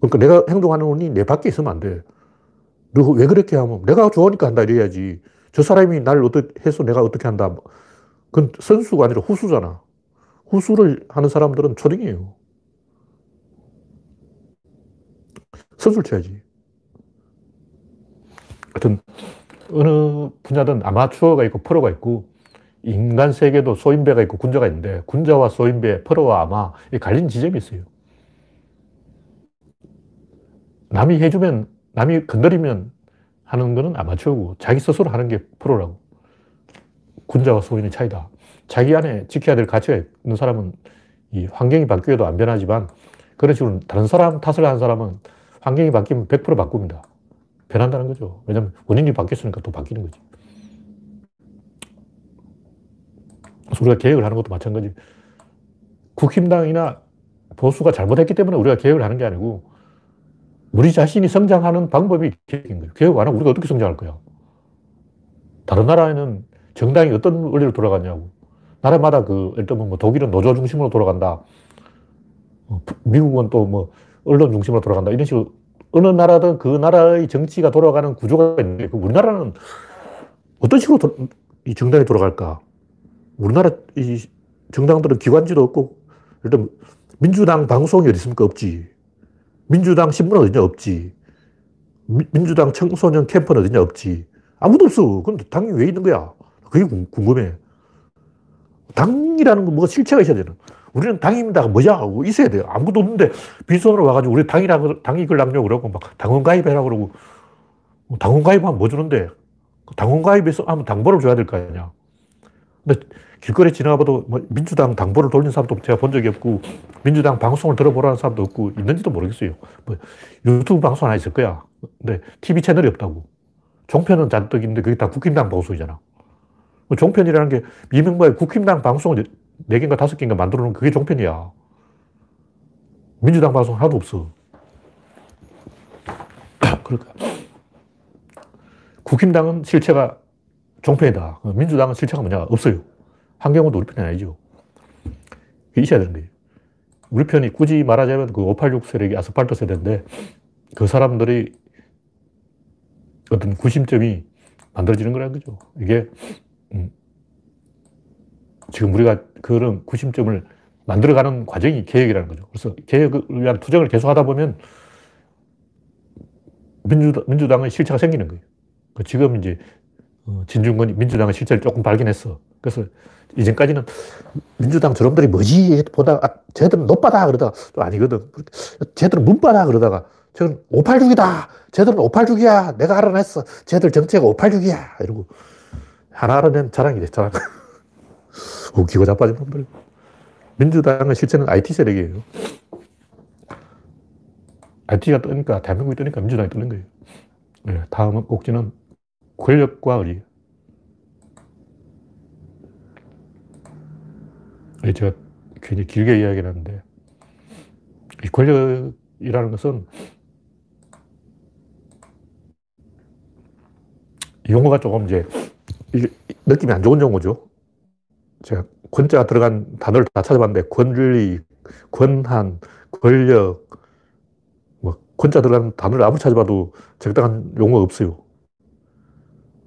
그러니까 내가 행동하는 원인이 내 밖에 있으면 안 돼. 너 왜 그렇게 하면 내가 좋으니까 한다 이래야지. 저 사람이 나를 어떻게 해서 내가 어떻게 한다. 그건 선수가 아니라 후수잖아. 후수를 하는 사람들은 초딩이에요. 선수를 쳐야지. 하여튼 어느 분야든 아마추어가 있고 프로가 있고 인간 세계도 소인배가 있고 군자가 있는데 군자와 소인배, 프로와 아마 갈린 지점이 있어요. 남이 해주면, 남이 건드리면 하는 거는 아마추어고 자기 스스로 하는 게 프로라고. 군자와 소인의 차이다. 자기 안에 지켜야 될 가치가 있는 사람은 이 환경이 바뀌어도 안 변하지만 그런 식으로 다른 사람 탓을 하는 사람은 환경이 바뀌면 100% 바꿉니다. 변한다는 거죠. 왜냐면 원인이 바뀌었으니까 또 바뀌는 거지. 우리가 계획을 하는 것도 마찬가지. 국힘당이나 보수가 잘못했기 때문에 우리가 개혁을 하는 게 아니고 우리 자신이 성장하는 방법이 개혁인 거예요. 개혁 안 하고 우리가 어떻게 성장할 거야? 다른 나라에는 정당이 어떤 원리로 돌아가냐고. 나라마다 그, 예를 들면 뭐 독일은 노조 중심으로 돌아간다. 어, 미국은 또 뭐 언론 중심으로 돌아간다. 이런 식으로 어느 나라든 그 나라의 정치가 돌아가는 구조가 있는데 그 우리나라는 어떤 식으로 도, 이 정당이 돌아갈까? 우리나라 이 정당들은 기관지도 없고 일단 민주당 방송이 어디 있습니까? 없지. 민주당 신문은 어디냐? 없지. 미, 민주당 청소년 캠프는 어디냐? 없지. 아무도 없어. 그럼 당이 왜 있는 거야? 그게 궁금해. 당이라는 건 뭐가 실체가 있어야 되는. 우리는 당입니다. 뭐냐? 있어야 돼요. 아무것도 없는데 빈손으로 와가지고 우리 당이라고, 당이 걸 남겨 그러고 막 당원 가입해라 그러고 당원 가입하면 뭐 주는데 당원 가입해서 하면 당보를 줘야 될 거 아니냐. 근데 길거리 지나가봐도 뭐 민주당 당보를 돌린 사람도 제가 본 적이 없고 민주당 방송을 들어보라는 사람도 없고 있는지도 모르겠어요. 뭐 유튜브 방송 하나 있을 거야. 근데 TV 채널이 없다고. 종편은 잔뜩 있는데 그게 다 국힘당 방송이잖아. 뭐 종편이라는 게 이명박의 국힘당 방송을 4개인가 5개인가 만들어 놓은 그게 종편이야. 민주당 방송 하나도 없어. (clears throat) 그러니까. 국힘당은 실체가 종편이다. 민주당은 실체가 뭐냐? 없어요. 한경우도 우리 편이 아니죠. 그게 있어야 되는 거예요. 우리 편이 굳이 말하자면 그 586 세력이 아스팔트 세대인데 그 사람들이 어떤 구심점이 만들어지는 거라는 거죠. 이게, 음, 지금 우리가 그런 구심점을 만들어가는 과정이 개혁이라는 거죠. 그래서 개혁을 위한 투쟁을 계속 하다 보면 민주당, 민주당의 실체가 생기는 거예요. 그 지금 이제 어, 진중권이 민주당의 실체를 조금 발견했어. 그래서 이전까지는 민주당 저놈들이 뭐지 보다가 아, 쟤들은 노빠다 그러다가 또 아니거든. 쟤들은 문빠다 그러다가 저는 586이다. 쟤들은 586이야. 내가 알아냈어. 쟤들 정체가 586이야. 이러고 하나 알아낸 자랑이 돼, 자랑. 웃기고 자빠진 놈들. 민주당의 실체는 IT 세력이에요. IT가 뜨니까, 대한민국이 뜨니까 민주당이 뜨는 거예요. 네, 다음 꼭지는 권력과 의리. 제가 굉장히 길게 이야기를 하는데, 이 권력이라는 것은 용어가 조금 이제 느낌이 안 좋은 용어죠. 제가 권자가 들어간 단어를 다 찾아봤는데 권리, 권한, 권력, 뭐 권자 들어간 단어를 아무리 찾아봐도 적당한 용어가 없어요.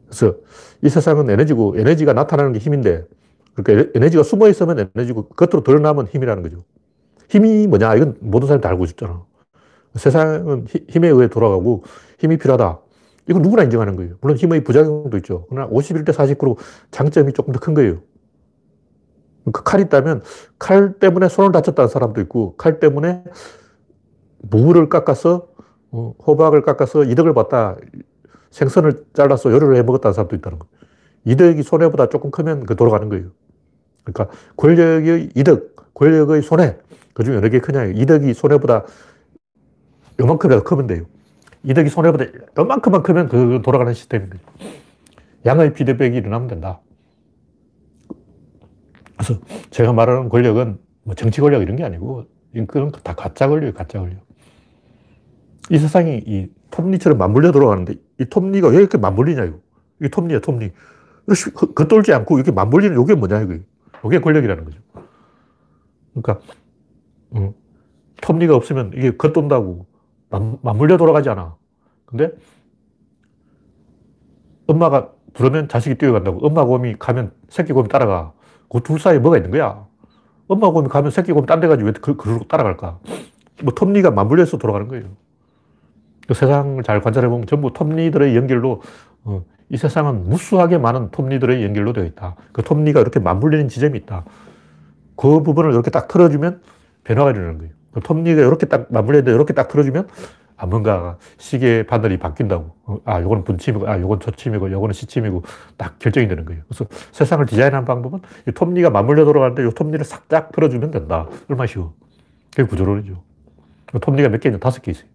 그래서 이 세상은 에너지고 에너지가 나타나는 게 힘인데 그러니까 에너지가 숨어 있으면 에너지고 겉으로 드러나면 힘이라는 거죠. 힘이 뭐냐? 이건 모든 사람이 다 알고 있잖아. 세상은 힘에 의해 돌아가고 힘이 필요하다. 이건 누구나 인정하는 거예요. 물론 힘의 부작용도 있죠. 그러나 51대 49로 장점이 조금 더 큰 거예요. 그 칼이 있다면 칼 때문에 손을 다쳤다는 사람도 있고 칼 때문에 무를 깎아서 어, 호박을 깎아서 이득을 봤다. 생선을 잘라서 요리를 해 먹었다는 사람도 있다는 거예요. 이득이 손해보다 조금 크면 그 돌아가는 거예요. 그러니까 권력의 이득, 권력의 손해, 그 중에 어느 게 크냐. 이득이 손해보다 요만큼이라도 크면 돼요. 이득이 손해보다 요만큼만 크면 그 돌아가는 시스템인 거예요. 양의 피드백이 일어나면 된다. 그래서 제가 말하는 권력은 뭐 정치 권력 이런 게 아니고 그건 다 가짜 권력이에요, 가짜 권력. 이 세상이 이 톱니처럼 맞물려 들어가는데 이 톱니가 왜 이렇게 맞물리냐, 이거. 이게 톱니야, 톱니. 겉돌지 않고 이렇게 맞물리는 이게 뭐냐, 이거. 이게 권력이라는 거죠. 그러니까, 음, 톱니가 없으면 이게 겉돈다고 맞물려 돌아가지 않아. 근데 엄마가 부르면 자식이 뛰어간다고. 엄마 곰이 가면 새끼 곰이 따라가. 그 둘 사이에 뭐가 있는 거야? 엄마 곰이 가면 새끼 곰이 딴데 가지고 왜 그, 그로 따라갈까? 뭐 톱니가 맞물려서 돌아가는 거예요. 그 세상을 잘 관찰해보면 전부 톱니들의 연결로 어, 이 세상은 무수하게 많은 톱니들의 연결로 되어 있다. 그 톱니가 이렇게 맞물리는 지점이 있다. 그 부분을 이렇게 딱 틀어주면 변화가 일어나는 거예요. 그 톱니가 이렇게 딱 맞물렸는데 이렇게 딱 틀어주면 아, 뭔가 시계 바늘이 바뀐다고. 어, 아, 요거는 분침이고, 아, 요건 초침이고, 요거는 시침이고, 딱 결정이 되는 거예요. 그래서 세상을 디자인한 방법은 이 톱니가 맞물려 돌아가는데 이 톱니를 싹딱 틀어주면 된다. 얼마 쉬워. 그게 구조론이죠. 톱니가 몇 개 있냐? 다섯 개 있어요.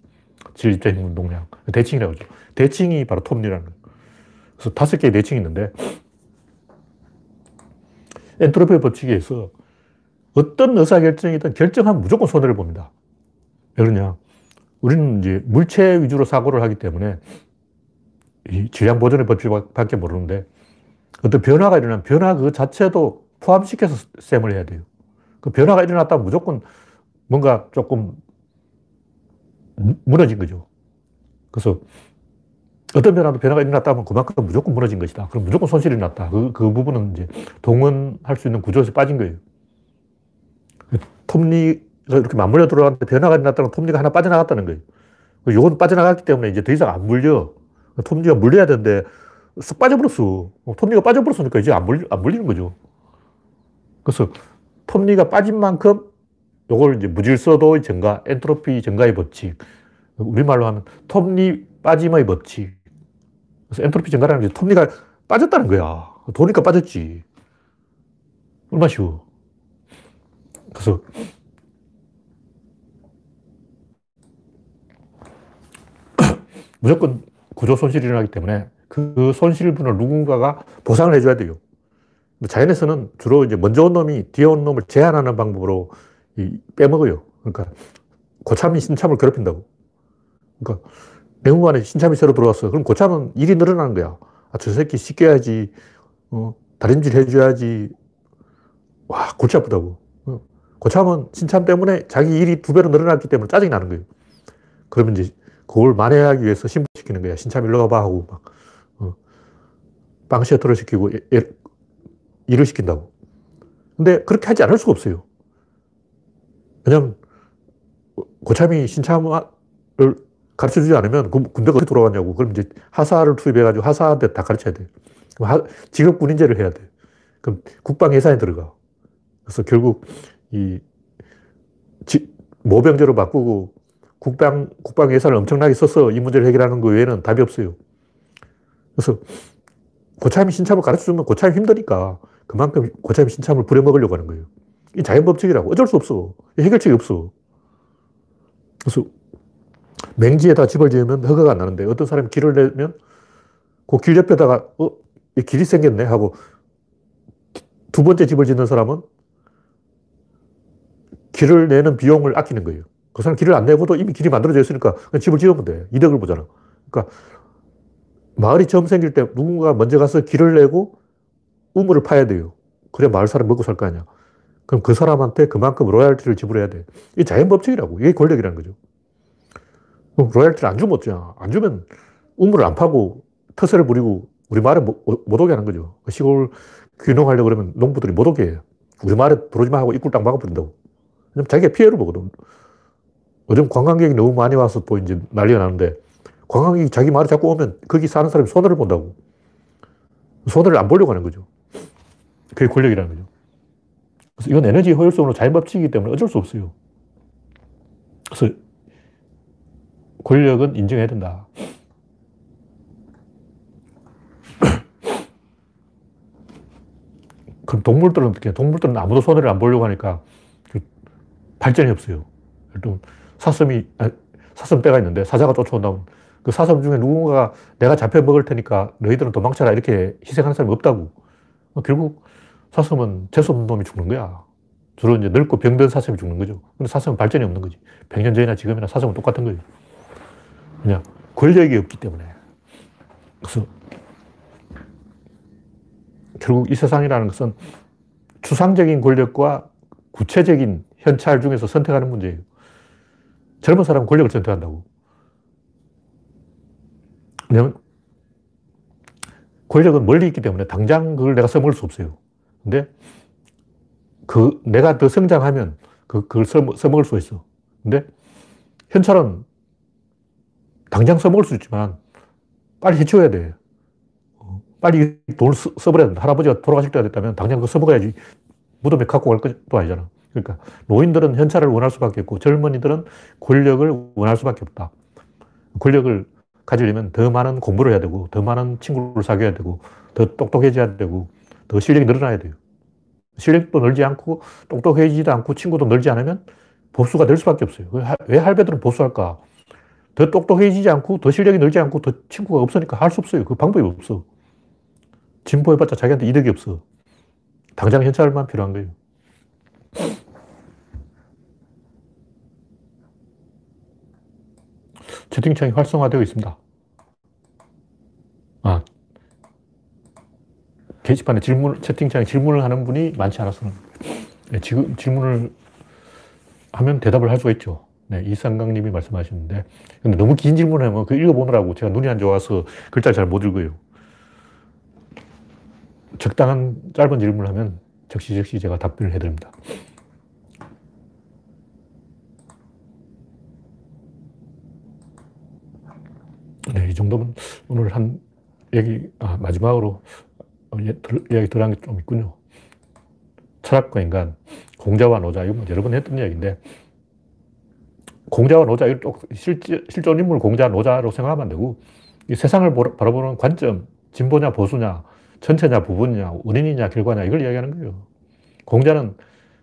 질입자 힘 운동량. 대칭이라고 하죠. 대칭이 바로 톱니라는 거예요. 그래서 다섯 개의 대칭이 있는데, 엔트로피 법칙에 서 어떤 의사결정이든 결정하면 무조건 손해를 봅니다. 왜 그러냐. 우리는 이제 물체 위주로 사고를 하기 때문에 이 질량 보존의 법칙밖에 모르는데 어떤 변화가 일어나면 변화 그 자체도 포함시켜서 셈을 해야 돼요. 그 변화가 일어났다면 무조건 뭔가 조금 무너진 거죠. 그래서 어떤 변화도 변화가 일어났다면 그만큼 무조건 무너진 것이다. 그럼 무조건 손실이 났다. 그, 그 부분은 이제 동원할 수 있는 구조에서 빠진 거예요. 톱니가 이렇게 맞물려 들어갔는데 변화가 일어났다는 톱니가 하나 빠져나갔다는 거예요. 요건 빠져나갔기 때문에 이제 더 이상 안 물려. 톱니가 물려야 되는데 쓱 빠져버렸어. 톱니가 빠져버렸으니까 이제 안, 물리, 안 물리는 거죠. 그래서 톱니가 빠진 만큼 요걸 이제 무질서도의 증가, 엔트로피 증가의 법칙. 우리말로 하면 톱니 빠짐의 법칙. 그래서 엔트로피 증가라는 게 톱니가 빠졌다는 거야. 도니까 빠졌지. 얼마나 쉬워. 그래서 (coughs) 무조건 구조 손실이 일어나기 때문에 그 손실분을 누군가가 보상을 해줘야 돼요. 자연에서는 주로 이제 먼저 온 놈이 뒤에 온 놈을 제한하는 방법으로 빼먹어요. 그러니까 고참이 신참을 괴롭힌다고. 그러니까 내무관에 신참이 새로 들어왔어. 그럼 고참은 일이 늘어나는 거야. 아, 저 새끼 씻겨야지. 어, 다림질 해줘야지. 와, 골치 아프다고. 어, 고참은 신참 때문에 자기 일이 두 배로 늘어났기 때문에 짜증이 나는 거예요. 그러면 이제 그걸 만회하기 위해서 신부시키는 거야. 신참 일로 가봐 하고 막, 어, 빵 셔터를 시키고 예, 예, 일을 시킨다고. 근데 그렇게 하지 않을 수가 없어요. 왜냐면 고참이 신참을 가르쳐 주지 않으면 그 군대가 어떻게 돌아갔냐고. 그럼 이제 하사를 투입해가지고 하사한테 다 가르쳐야 돼. 그럼 하, 직업 군인제를 해야 돼. 그럼 국방 예산에 들어가. 그래서 결국 이 지, 모병제로 바꾸고 국방, 국방 예산을 엄청나게 써서 이 문제를 해결하는 거 외에는 답이 없어요. 그래서 고참이 신참을 가르쳐 주면 고참이 힘드니까 그만큼 고참이 신참을 부려먹으려고 하는 거예요. 이 자연법칙이라고. 어쩔 수 없어. 해결책이 없어. 그래서 맹지에다 집을 지으면 허가가 안 나는데 어떤 사람이 길을 내면 그 길 옆에다가 어, 이 길이 생겼네 하고 두 번째 집을 짓는 사람은 길을 내는 비용을 아끼는 거예요. 그 사람 길을 안 내고도 이미 길이 만들어져 있으니까 그냥 집을 지으면 돼. 이득을 보잖아. 그러니까 마을이 처음 생길 때 누군가 먼저 가서 길을 내고 우물을 파야 돼요. 그래야 마을 사람 먹고 살 거 아니야. 그럼 그 사람한테 그만큼 로얄티를 지불해야 돼. 이게 자연 법칙이라고. 이게 권력이라는 거죠. 로얄티를 안 주면 어쩌냐. 안 주면 우물을 안 파고 텃세를 부리고 우리 마을에 못, 못 오게 하는 거죠. 시골 귀농하려고 그러면 농부들이 못 오게 해요. 우리 마을에 들어오지 마 하고 입구를 딱 막아버린다고. 왜냐면 자기가 피해를 보거든. 요즘 관광객이 너무 많이 와서 또 이제 난리가 나는데 관광객이 자기 마을에 자꾸 오면 거기 사는 사람이 손해를 본다고. 손해를 안 보려고 하는 거죠. 그게 권력이라는 거죠. 그래서 이건 에너지 효율성으로 자연법칙이기 때문에 어쩔 수 없어요. 그래서 권력은 인정해야 된다. (coughs) 그럼 동물들은 어떻게 동물들은 아무도 손해를 안 보려고 하니까 그 발전이 없어요. 사슴이, 아, 사슴떼가 있는데 사자가 쫓아온다면 그 사슴 중에 누군가가 내가 잡혀 먹을 테니까 너희들은 도망쳐라 이렇게 희생하는 사람이 없다고. 어, 결국 사슴은 재수없는 놈이 죽는 거야. 주로 이제 늙고 병든 사슴이 죽는 거죠. 근데 사슴은 발전이 없는 거지. 100년 전이나 지금이나 사슴은 똑같은 거예요. 그냥 권력이 없기 때문에. 그래서 결국 이 세상이라는 것은 추상적인 권력과 구체적인 현찰 중에서 선택하는 문제예요. 젊은 사람은 권력을 선택한다고. 왜냐면 권력은 멀리 있기 때문에 당장 그걸 내가 써먹을 수 없어요. 근데 그 내가 더 성장하면 그, 그걸 써먹을 수 있어. 근데 현찰은 당장 써먹을 수 있지만 빨리 해치워야 돼. 어, 빨리 돈을 써, 버려야 된다. 할아버지가 돌아가실 때가 됐다면 당장 그거 써먹어야지 무덤에 갖고 갈 것도 아니잖아. 그러니까 노인들은 현찰을 원할 수밖에 없고 젊은이들은 권력을 원할 수밖에 없다. 권력을 가지려면 더 많은 공부를 해야 되고 더 많은 친구를 사귀어야 되고 더 똑똑해져야 되고 더 실력이 늘어나야 돼요. 실력도 늘지 않고 똑똑해지지도 않고 친구도 늘지 않으면 보수가 될 수밖에 없어요. 왜 할배들은 보수할까? 더 똑똑해지지 않고 더 실력이 늘지 않고 더 친구가 없으니까 할 수 없어요. 그 방법이 없어. 진보해봤자 자기한테 이득이 없어. 당장 현찰만 필요한 거예요. 채팅창이 활성화되어 있습니다. 아, 게시판에 질문, 채팅창에 질문을 하는 분이 많지 않아서 네, 지금 질문을 하면 대답을 할 수가 있죠. 네, 이상강 님이 말씀하시는데. 근데 너무 긴 질문을 하면 그 읽어보느라고 제가 눈이 안 좋아서 글자를 잘 못 읽어요. 적당한 짧은 질문을 하면 적시적시 제가 답변을 해드립니다. 네, 이 정도면 오늘 한 얘기, 아, 마지막으로 이야기 들어간 게 좀 있군요. 철학과 인간, 공자와 노자, 이거 뭐 여러 번 했던 이야기인데, 공자와 노자, 이걸 실제, 실존 인물 공자, 노자로 생각하면 안 되고, 이 세상을 바라보는 관점, 진보냐, 보수냐, 전체냐, 부분이냐, 원인이냐, 결과냐, 이걸 이야기하는 거예요. 공자는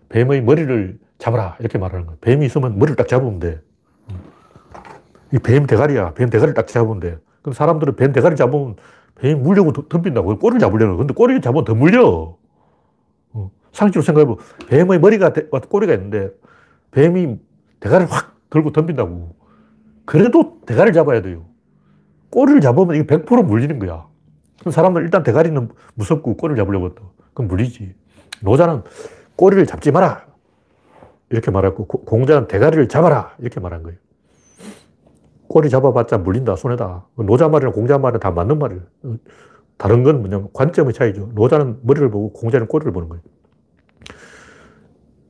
뱀의 머리를 잡아라, 이렇게 말하는 거예요. 뱀이 있으면 머리를 딱 잡으면 돼. 이 뱀 대가리야. 뱀 대가리를 딱 잡으면 돼. 그럼 사람들은 뱀 대가리 잡으면 뱀이 물려고 덤빈다고. 꼬리를 잡으려고. 근데 꼬리를 잡으면 더 물려. 어. 상식으로 생각해보면 뱀의 머리가, 꼬리가 있는데 뱀이 대가리를 확 들고 덤빈다고. 그래도 대가리를 잡아야 돼요. 꼬리를 잡으면 이게 100% 물리는 거야. 그럼 사람들 일단 대가리는 무섭고 꼬리를 잡으려고 했다. 그럼 물리지. 노자는 꼬리를 잡지 마라. 이렇게 말했고, 공자는 대가리를 잡아라. 이렇게 말한 거예요. 꼬리 잡아봤자 물린다, 손해다. 노자 말이랑 공자 말은 다 맞는 말이에요. 다른 건 뭐냐면 관점의 차이죠. 노자는 머리를 보고 공자는 꼬리를 보는 거예요.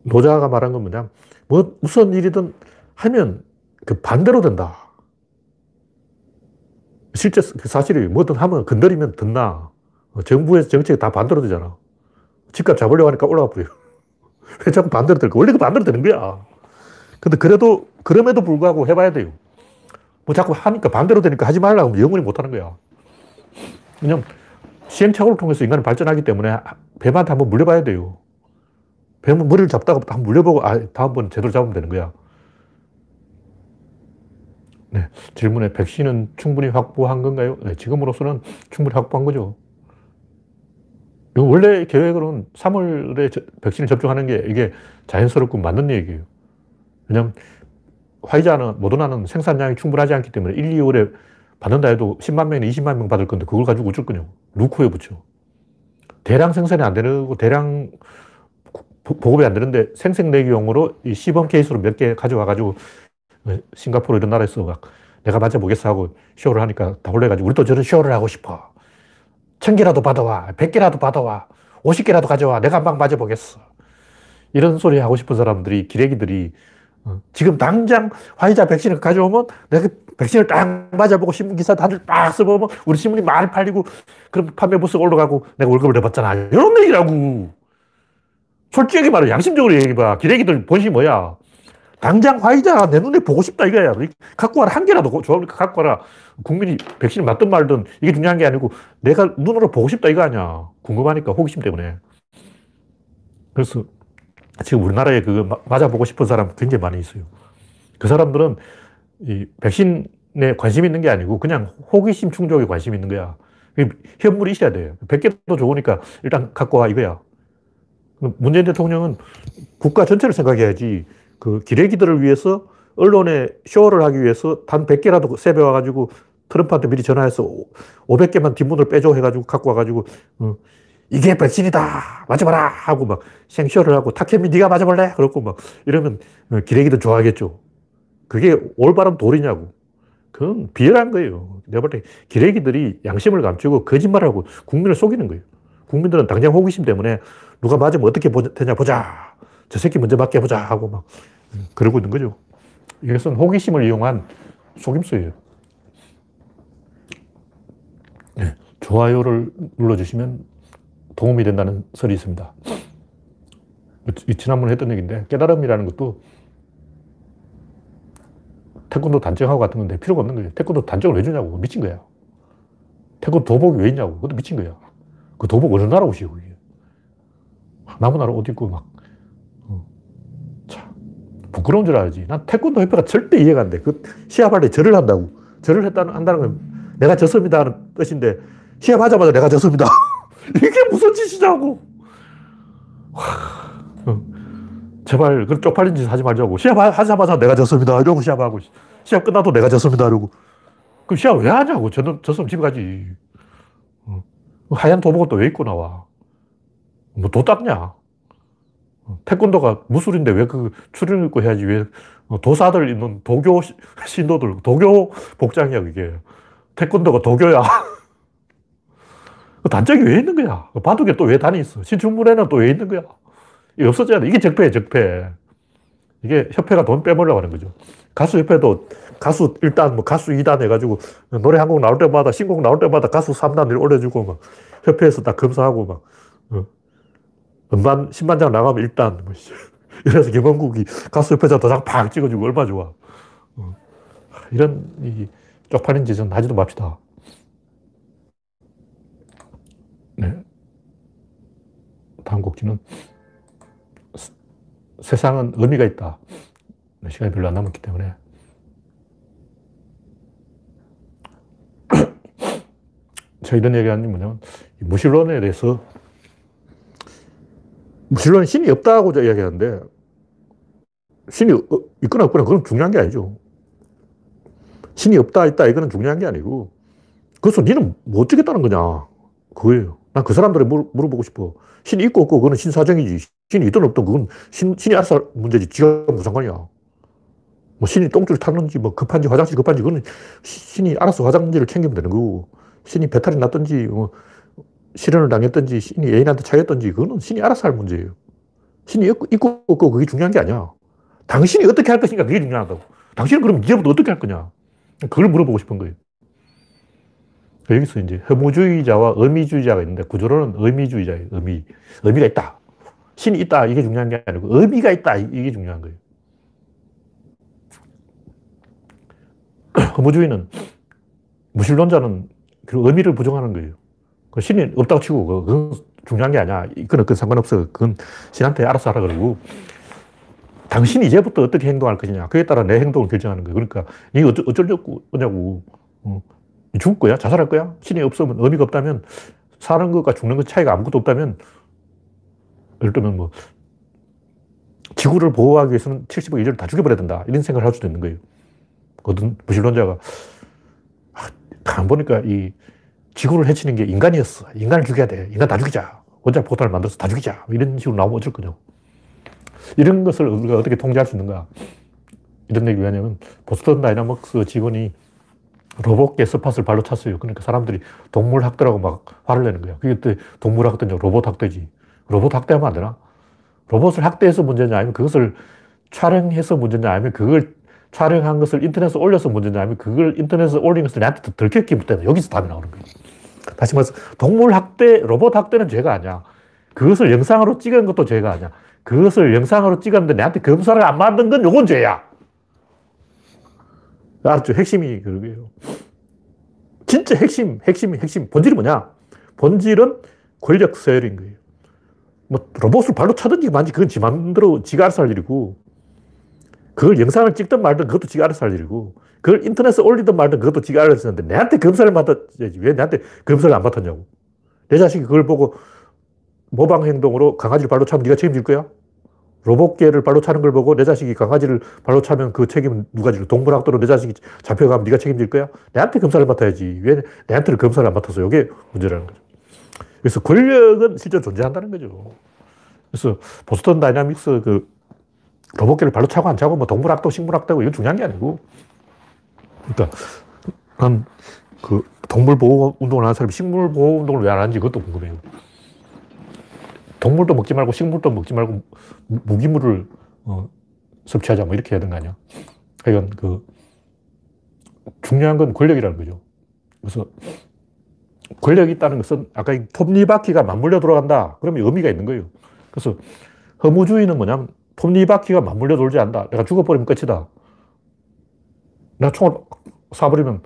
노자가 말한 건 뭐냐. 뭐, 무슨 일이든 하면 그 반대로 된다. 실제 그 사실이 뭐든 하면 건드리면 듣나. 정부의 정책이 다 반대로 되잖아. 집값 잡으려고 하니까 올라가 버려요. (laughs) 왜 자꾸 반대로 될까? 원래 그 반대로 되는 거야. 근데 그래도, 그럼에도 불구하고 해봐야 돼요. 뭐 자꾸 하니까 반대로 되니까 하지 말라고 하면 영원히 못 하는 거야. 왜냐면 시행착오를 통해서 인간은 발전하기 때문에 뱀한테 한번 물려봐야 돼요. 뱀은 머리를 잡다가 한번 물려보고, 아, 다음번 제대로 잡으면 되는 거야. 네. 질문에 백신은 충분히 확보한 건가요? 네. 지금으로서는 충분히 확보한 거죠. 원래 계획으로는 3월에 백신을 접종하는 게 이게 자연스럽고 맞는 얘기예요. 왜냐면 화이자는, 모더나는 생산량이 충분하지 않기 때문에 1, 2월에 받는다 해도 10만 명이나 20만 명 받을 건데 그걸 가지고 어쩔 거냐고. 루코에 붙여. 대량 생산이 안 되고 대량 보급이 안 되는데 생색내기용으로 이 시범 케이스로 몇 개 가져와가지고 싱가포르 이런 나라에서 막 내가 맞아보겠어 하고 쇼를 하니까 다 올려가지고 우리도 저런 쇼를 하고 싶어. 천 개라도 받아와. 백 개라도 받아와. 오십 개라도 가져와. 내가 한 방 맞아보겠어. 이런 소리 하고 싶은 사람들이, 기레기들이 어, 지금 당장 화이자 백신을 가져오면 내가 그 백신을 딱 맞아보고 신문기사 단줄 빡 써보면 우리 신문이 많이 팔리고 그럼 판매 부수가 올라가고 내가 월급을 내봤잖아. 이런 얘기라고. 솔직히 말해 양심적으로 얘기해봐. 기레기들 본심이 뭐야. 당장 화이자 내 눈에 보고 싶다 이거야. 갖고 와라. 한 개라도 좋으니까 갖고 와라. 국민이 백신을 맞든 말든 이게 중요한 게 아니고 내가 눈으로 보고 싶다 이거 아니야. 궁금하니까 호기심 때문에. 그래서 지금 우리나라에 그거 맞아보고 싶은 사람 굉장히 많이 있어요. 그 사람들은 이 백신에 관심 있는 게 아니고 그냥 호기심 충족에 관심 있는 거야. 현물이 있어야 돼요. 100개도 좋으니까 일단 갖고 와 이거야. 문재인 대통령은 국가 전체를 생각해야지 그 기레기들을 위해서 언론에 쇼를 하기 위해서 단 100개라도 세배 와 가지고 트럼프한테 미리 전화해서 500개만 뒷문을 빼줘 해가지고 갖고 와가지고 어, 이게 백신이다 맞아봐라 하고 막 생쇼를 하고 타케미 네가 맞아볼래? 그렇고 막 이러면 어, 기레기들 좋아하겠죠. 그게 올바른 도리냐고. 그건 비열한 거예요. 내가 볼 때 기레기들이 양심을 감추고 거짓말하고 국민을 속이는 거예요. 국민들은 당장 호기심 때문에 누가 맞으면 어떻게 되냐 보자. 저 새끼 먼저 맞게 해보자 하고 막 그러고 있는 거죠. 이것은 호기심을 이용한 속임수예요. 네, 좋아요를 눌러주시면 도움이 된다는 설이 있습니다. 지난번에 했던 얘기인데 깨달음이라는 것도 태권도 단정하고 같은 건데 필요가 없는 거예요. 태권도 단정을 왜 주냐고. 미친 거야. 태권도 도복이 왜 있냐고. 그것도 미친 거야. 그 도복 어느 나라 옷이에요, 그게. 남은 나라 옷 입고 막. 어. 참. 부끄러운 줄 알지. 난 태권도 협회가 절대 이해가 안 돼. 그 시합할 때 절을 한다고. 절을 했다는, 한다는 건 내가 졌습니다 하는 뜻인데 시합하자마자 내가 졌습니다. (laughs) 이게 무슨 짓이냐고. 어. 제발 그 쪽팔린 짓 하지 말자고. 시합 하자마자 내가 졌습니다. 이러고 시합하고. 시합 끝나도 내가 졌습니다. 이러고. 그럼 시합 왜 하냐고. 저는 졌으면 집에 가지. 어. 하얀 도복은 또 왜 입고 나와? 뭐 도 닦냐? 어. 태권도가 무술인데 왜그 추리를 입고 해야지 왜 어, 도사들 있는 도교 신도들 도교 복장이야 그게 태권도가 도교야 그 (laughs) 단짝이 왜 있는 거야 바둑에 또 왜 단이 있어 신춘문에는 또 왜 있는 거야 이게 없어져야 돼 이게 적폐야 적폐 이게 협회가 돈 빼먹으려고 하는 거죠 가수 협회도 가수 1단 뭐 가수 2단 해가지고 노래 한 곡 나올 때마다 신곡 나올 때마다 가수 3단 올려주고 막 협회에서 다 검사하고 막 어. 음반 신반장 나가면 1단 뭐 (laughs) 이래서 김원국이 가스협회장 도장 팍 찍어주고 얼마 좋아. 어. 이런 이 쪽팔린 짓은 하지도 맙시다. 네. 다음 곡지는 세상은 의미가 있다. 네, 시간이 별로 안 남았기 때문에. (clears throat) 제가 이런 얘기 하는 뭐냐면, 무신론에 대해서 무신론은 신이 없다고 이야기하는데, 신이 어, 있거나 없거나 그건 중요한 게 아니죠. 신이 없다, 있다, 이거는 중요한 게 아니고, 그래서 니는 뭐 어쩌겠다는 거냐. 그거예요. 난 그 사람들에 물어, 보고 싶어. 신이 있고 없고, 그거는 신사정이지. 신이 있든 없든, 그건 신, 신이 알아서 문제지. 지가 무슨 상관이야. 뭐 신이 똥줄 탔는지, 뭐 급한지, 화장실 급한지, 그거는 신이 알아서 화장지를 챙기면 되는 거고, 신이 배탈이 났든지, 뭐, 실현을 당했든지, 신이 애인한테 차였든지, 그거는 신이 알아서 할 문제예요. 신이 있고, 있고 없고, 그게 중요한 게 아니야. 당신이 어떻게 할 것인가 그게 중요하다고. 당신은 그럼 이제부터 어떻게 할 거냐. 그걸 물어보고 싶은 거예요. 여기서 이제 허무주의자와 의미주의자가 있는데 구조로는 의미주의자예요. 의미. 의미가 있다. 신이 있다. 이게 중요한 게 아니고 의미가 있다. 이게 중요한 거예요. (clears throat) 허무주의는 무신론자는 그 의미를 부정하는 거예요. 그 신이 없다고 치고 그건 중요한 게 아니야. 이거는 그 상관없어. 그건 신한테 알아서 하라 그러고 당신이 이제부터 어떻게 행동할 것이냐. 그에 따라 내 행동을 결정하는 거예요. 그러니까, 이 어쩌, 어쩌려고, 어. 죽을 거야? 자살할 거야? 신이 없으면, 의미가 없다면, 사는 것과 죽는 것 차이가 아무것도 없다면, 예를 들면 뭐, 지구를 보호하기 위해서는 70억 인류를 다 죽여버려야 된다. 이런 생각을 할 수도 있는 거예요. 어떤 무신론자가, 아, 안 보니까 이 지구를 해치는 게 인간이었어. 인간을 죽여야 돼. 인간 다 죽이자. 원자 포탄을 만들어서 다 죽이자. 이런 식으로 나오면 어쩔 거냐고. 이런 것을 우리가 어떻게 통제할 수 있는가? 이런 얘기 왜냐면 보스턴 다이나믹스 직원이 로봇개 스팟을 발로 찼어요. 그러니까 사람들이 동물 학대라고 막 화를 내는 거야. 그게 또 동물 학대냐, 로봇 학대지. 로봇 학대하면 안 되나? 로봇을 학대해서 문제냐, 아니면 그것을 촬영해서 문제냐, 아니면 그걸 촬영한 것을 인터넷에 올려서 문제냐, 아니면 그걸 인터넷에 올린 것을 나한테 들켰기 때문에 여기서 답이 나오는 거예요. 다시 말해서 동물 학대, 로봇 학대는 죄가 아니야. 그것을 영상으로 찍은 것도 죄가 아니야. 그것을 영상으로 찍었는데 내한테 검사를 안 만든 건 요건 죄야. 알았죠? 핵심이 그거예요. 진짜 핵심, 핵심, 핵심. 본질이 뭐냐? 본질은 권력 서열인 거예요. 뭐 로봇을 발로 차든지 만지 그건 지 마음대로 지가 알아서 할 일이고 그걸 영상을 찍든 말든 그것도 지가 알아서 할 일이고 그걸 인터넷에 올리든 말든 그것도 지가 알아서 하는데 내한테 검사를 맡았지 왜 내한테 검사를 안 맡았냐고. 내 자식이 그걸 보고 모방 행동으로 강아지를 발로 차면 네가 책임질 거야? 로봇개를 발로 차는 걸 보고 내 자식이 강아지를 발로 차면 그 책임은 누가 지고 동물학대로 내 자식이 잡혀가면 네가 책임질 거야? 내한테 검사를 맡아야지. 왜 내한테는 검사를 안 맡아서 이게 문제라는 거죠. 그래서 권력은 실제로 존재한다는 거죠. 그래서 보스턴 다이나믹스 그 로봇개를 발로 차고 안 차고 뭐 동물학대, 식물학대고 이건 중요한 게 아니고. 그러니까 난그 동물 보호 운동을 하는 사람이 식물 보호 운동을 왜 안 하는지 그것도 궁금해요. 동물도 먹지 말고 식물도 먹지 말고 무기물을 어, 섭취하자 뭐 이렇게 해야 되는 거 아니야. 하여간 그 중요한 건 권력이라는 거죠. 그래서 권력이 있다는 것은 아까 톱니바퀴가 맞물려 돌아간다. 그러면 의미가 있는 거예요. 그래서 허무주의는 뭐냐면 톱니바퀴가 맞물려 돌지 않는다. 내가 죽어버리면 끝이다. 내가 총을 쏴버리면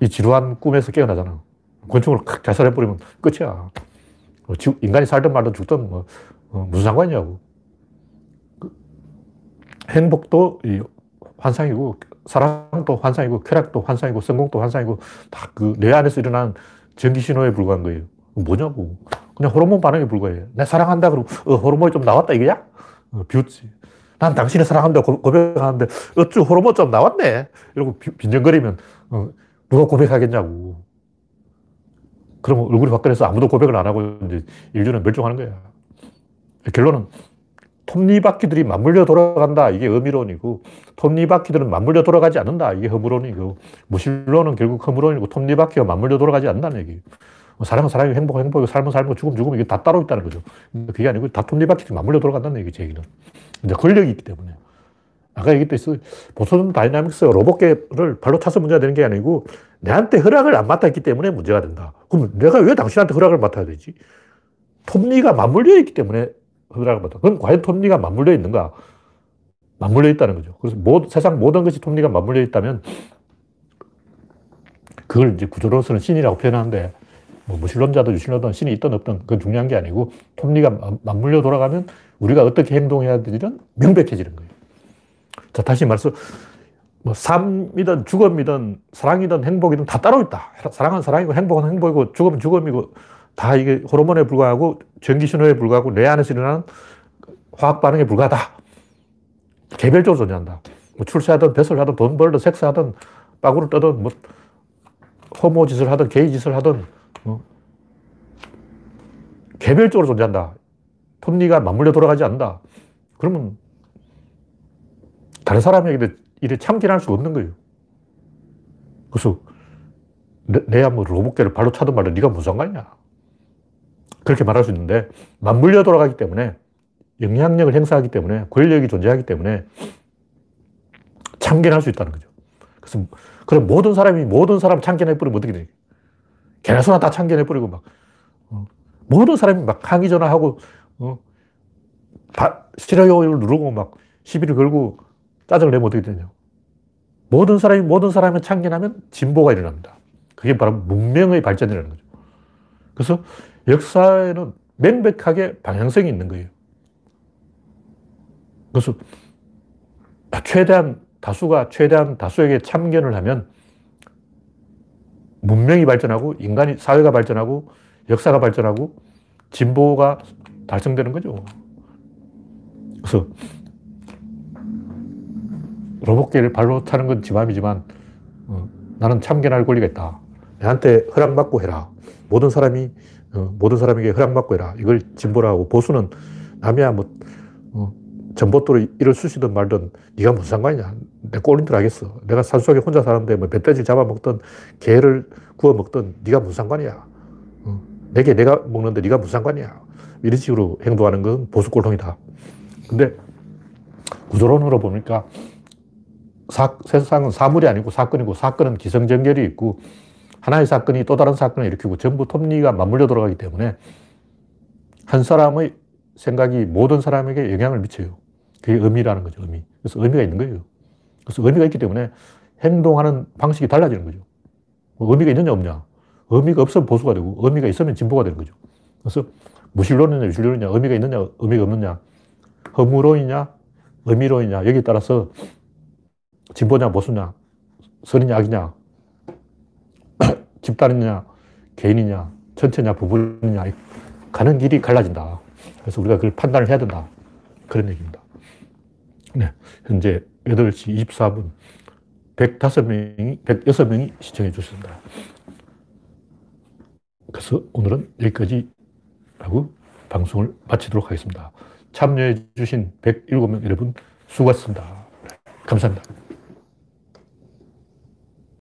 이 지루한 꿈에서 깨어나잖아. 권총으로 자살해버리면 끝이야. 뭐 인간이 살든 말든 죽든 뭐, 어, 무슨 상관이냐고. 그 행복도 환상이고, 사랑도 환상이고, 쾌락도 환상이고, 성공도 환상이고, 다 그 뇌 안에서 일어난 전기 신호에 불과한 거예요. 뭐냐고. 그냥 호르몬 반응에 불과해. 내 사랑한다 그러고, 어, 호르몬이 좀 나왔다 이거야? 어, 비웃지. 난 당신을 사랑한다 고백하는데 어쭈 호르몬 좀 나왔네. 이러고 빈정거리면 어, 누가 고백하겠냐고. 그러면 얼굴이 화끈해서 아무도 고백을 안 하고 이제 인류는 멸종하는 거야. 결론은 톱니바퀴들이 맞물려 돌아간다. 이게 의미론이고, 톱니바퀴들은 맞물려 돌아가지 않는다. 이게 허물론이고, 무신론은 결국 허무론이고, 톱니바퀴가 맞물려 돌아가지 않는다는 얘기. 뭐 사랑은 사랑이고, 행복은 행복이고, 삶은 삶이고, 죽음 죽음 이게 다 따로 있다는 거죠. 그게 아니고, 다 톱니바퀴들이 맞물려 돌아간다는 얘기, 제 얘기는. 이제 권력이 있기 때문에. 아까 얘기했듯이, 보스턴 다이나믹스 로봇개를 발로 차서 문제가 되는 게 아니고, 내한테 허락을 안 맡았기 때문에 문제가 된다. 그럼 내가 왜 당신한테 허락을 맡아야 되지? 톱니가 맞물려 있기 때문에 허락을 받아. 그럼 과연 톱니가 맞물려 있는가? 맞물려 있다는 거죠. 그래서 모, 세상 모든 것이 톱니가 맞물려 있다면 그걸 이제 구조로서는 신이라고 표현하는데 뭐 무신론자든 유신론자든 신이 있든 없든 그건 중요한 게 아니고 톱니가 맞물려 돌아가면 우리가 어떻게 행동해야 되지는 명백해지는 거예요. 자, 다시 말해서 뭐 삶이든 죽음이든 사랑이든 행복이든 다 따로 있다. 사랑은 사랑이고 행복은 행복이고 죽음은 죽음이고 다 이게 호르몬에 불과하고 전기 신호에 불과하고 뇌 안에서 일어나는 화학 반응에 불과하다. 개별적으로 존재한다. 뭐 출세하든 뱃을 하든 돈 벌든 섹스하든 빠구를 떠든 뭐 호모 짓을 하든 게이 짓을 하든 어. 개별적으로 존재한다. 톱니가 맞물려 돌아가지 않는다. 그러면 다른 사람에게 이래 참견할 수 없는 거예요. 그래서 내, 야 뭐 로봇계를 발로 차든 말든 네가 무슨 상관이냐. 그렇게 말할 수 있는데 맞물려 돌아가기 때문에 영향력을 행사하기 때문에 권력이 존재하기 때문에 참견할 수 있다는 거죠. 그래서 그럼 모든 사람이 모든 사람 참견해버리면 어떻게 돼? 개나 소나 다 참견해버리고 막 어, 모든 사람이 막 항의 전화하고 어, 싫어요를 누르고 막 시비를 걸고 짜증을 내면 어떻게 되냐. 모든 사람이 모든 사람을 참견하면 진보가 일어납니다. 그게 바로 문명의 발전이라는 거죠. 그래서 역사에는 명백하게 방향성이 있는 거예요. 그래서 최대한 다수가 최대한 다수에게 참견을 하면 문명이 발전하고 인간이 사회가 발전하고 역사가 발전하고 진보가 달성되는 거죠. 그래서 로봇계를 발로 타는 건 지 맘이지만 어, 나는 참견할 권리가 있다. 내한테 허락받고 해라. 모든 사람이 어, 모든 사람에게 허락받고 해라. 이걸 진보라 고 보수는 남이야 뭐 어, 전봇도로 일을 쓰시든 말든 네가 무슨 상관이냐. 내 꼴인 줄 알겠어. 내가 산속에 혼자 사는데 뭐 멧돼지 잡아먹든 개를 구워 먹든 네가 무슨 상관이야. 어, 내게 내가 먹는데 네가 무슨 상관이야. 이런 식으로 행동하는 건 보수 꼴통이다. 근데 구조론으로 보니까 사, 세상은 사물이 아니고 사건이고 사건은 기성전결이 있고 하나의 사건이 또 다른 사건을 일으키고 전부 톱니가 맞물려 돌아가기 때문에 한 사람의 생각이 모든 사람에게 영향을 미쳐요. 그게 의미라는 거죠, 의미. 그래서 의미가 있는 거예요. 그래서 의미가 있기 때문에 행동하는 방식이 달라지는 거죠. 뭐 의미가 있느냐, 없냐. 의미가 없으면 보수가 되고, 의미가 있으면 진보가 되는 거죠. 그래서 무신론이냐, 유신론이냐, 의미가 있느냐, 의미가 없느냐, 허무론이냐, 의미론이냐, 여기에 따라서 진보냐, 보수냐, 선이냐, 악이냐, (coughs) 집단이냐, 개인이냐, 전체냐, 부분이냐, 가는 길이 갈라진다. 그래서 우리가 그걸 판단을 해야 된다. 그런 얘기입니다. 네. 현재 8시 24분 105명이, 106명이 시청해 주셨습니다. 그래서 오늘은 여기까지 하고 방송을 마치도록 하겠습니다. 참여해 주신 107명 여러분 수고하셨습니다. 감사합니다.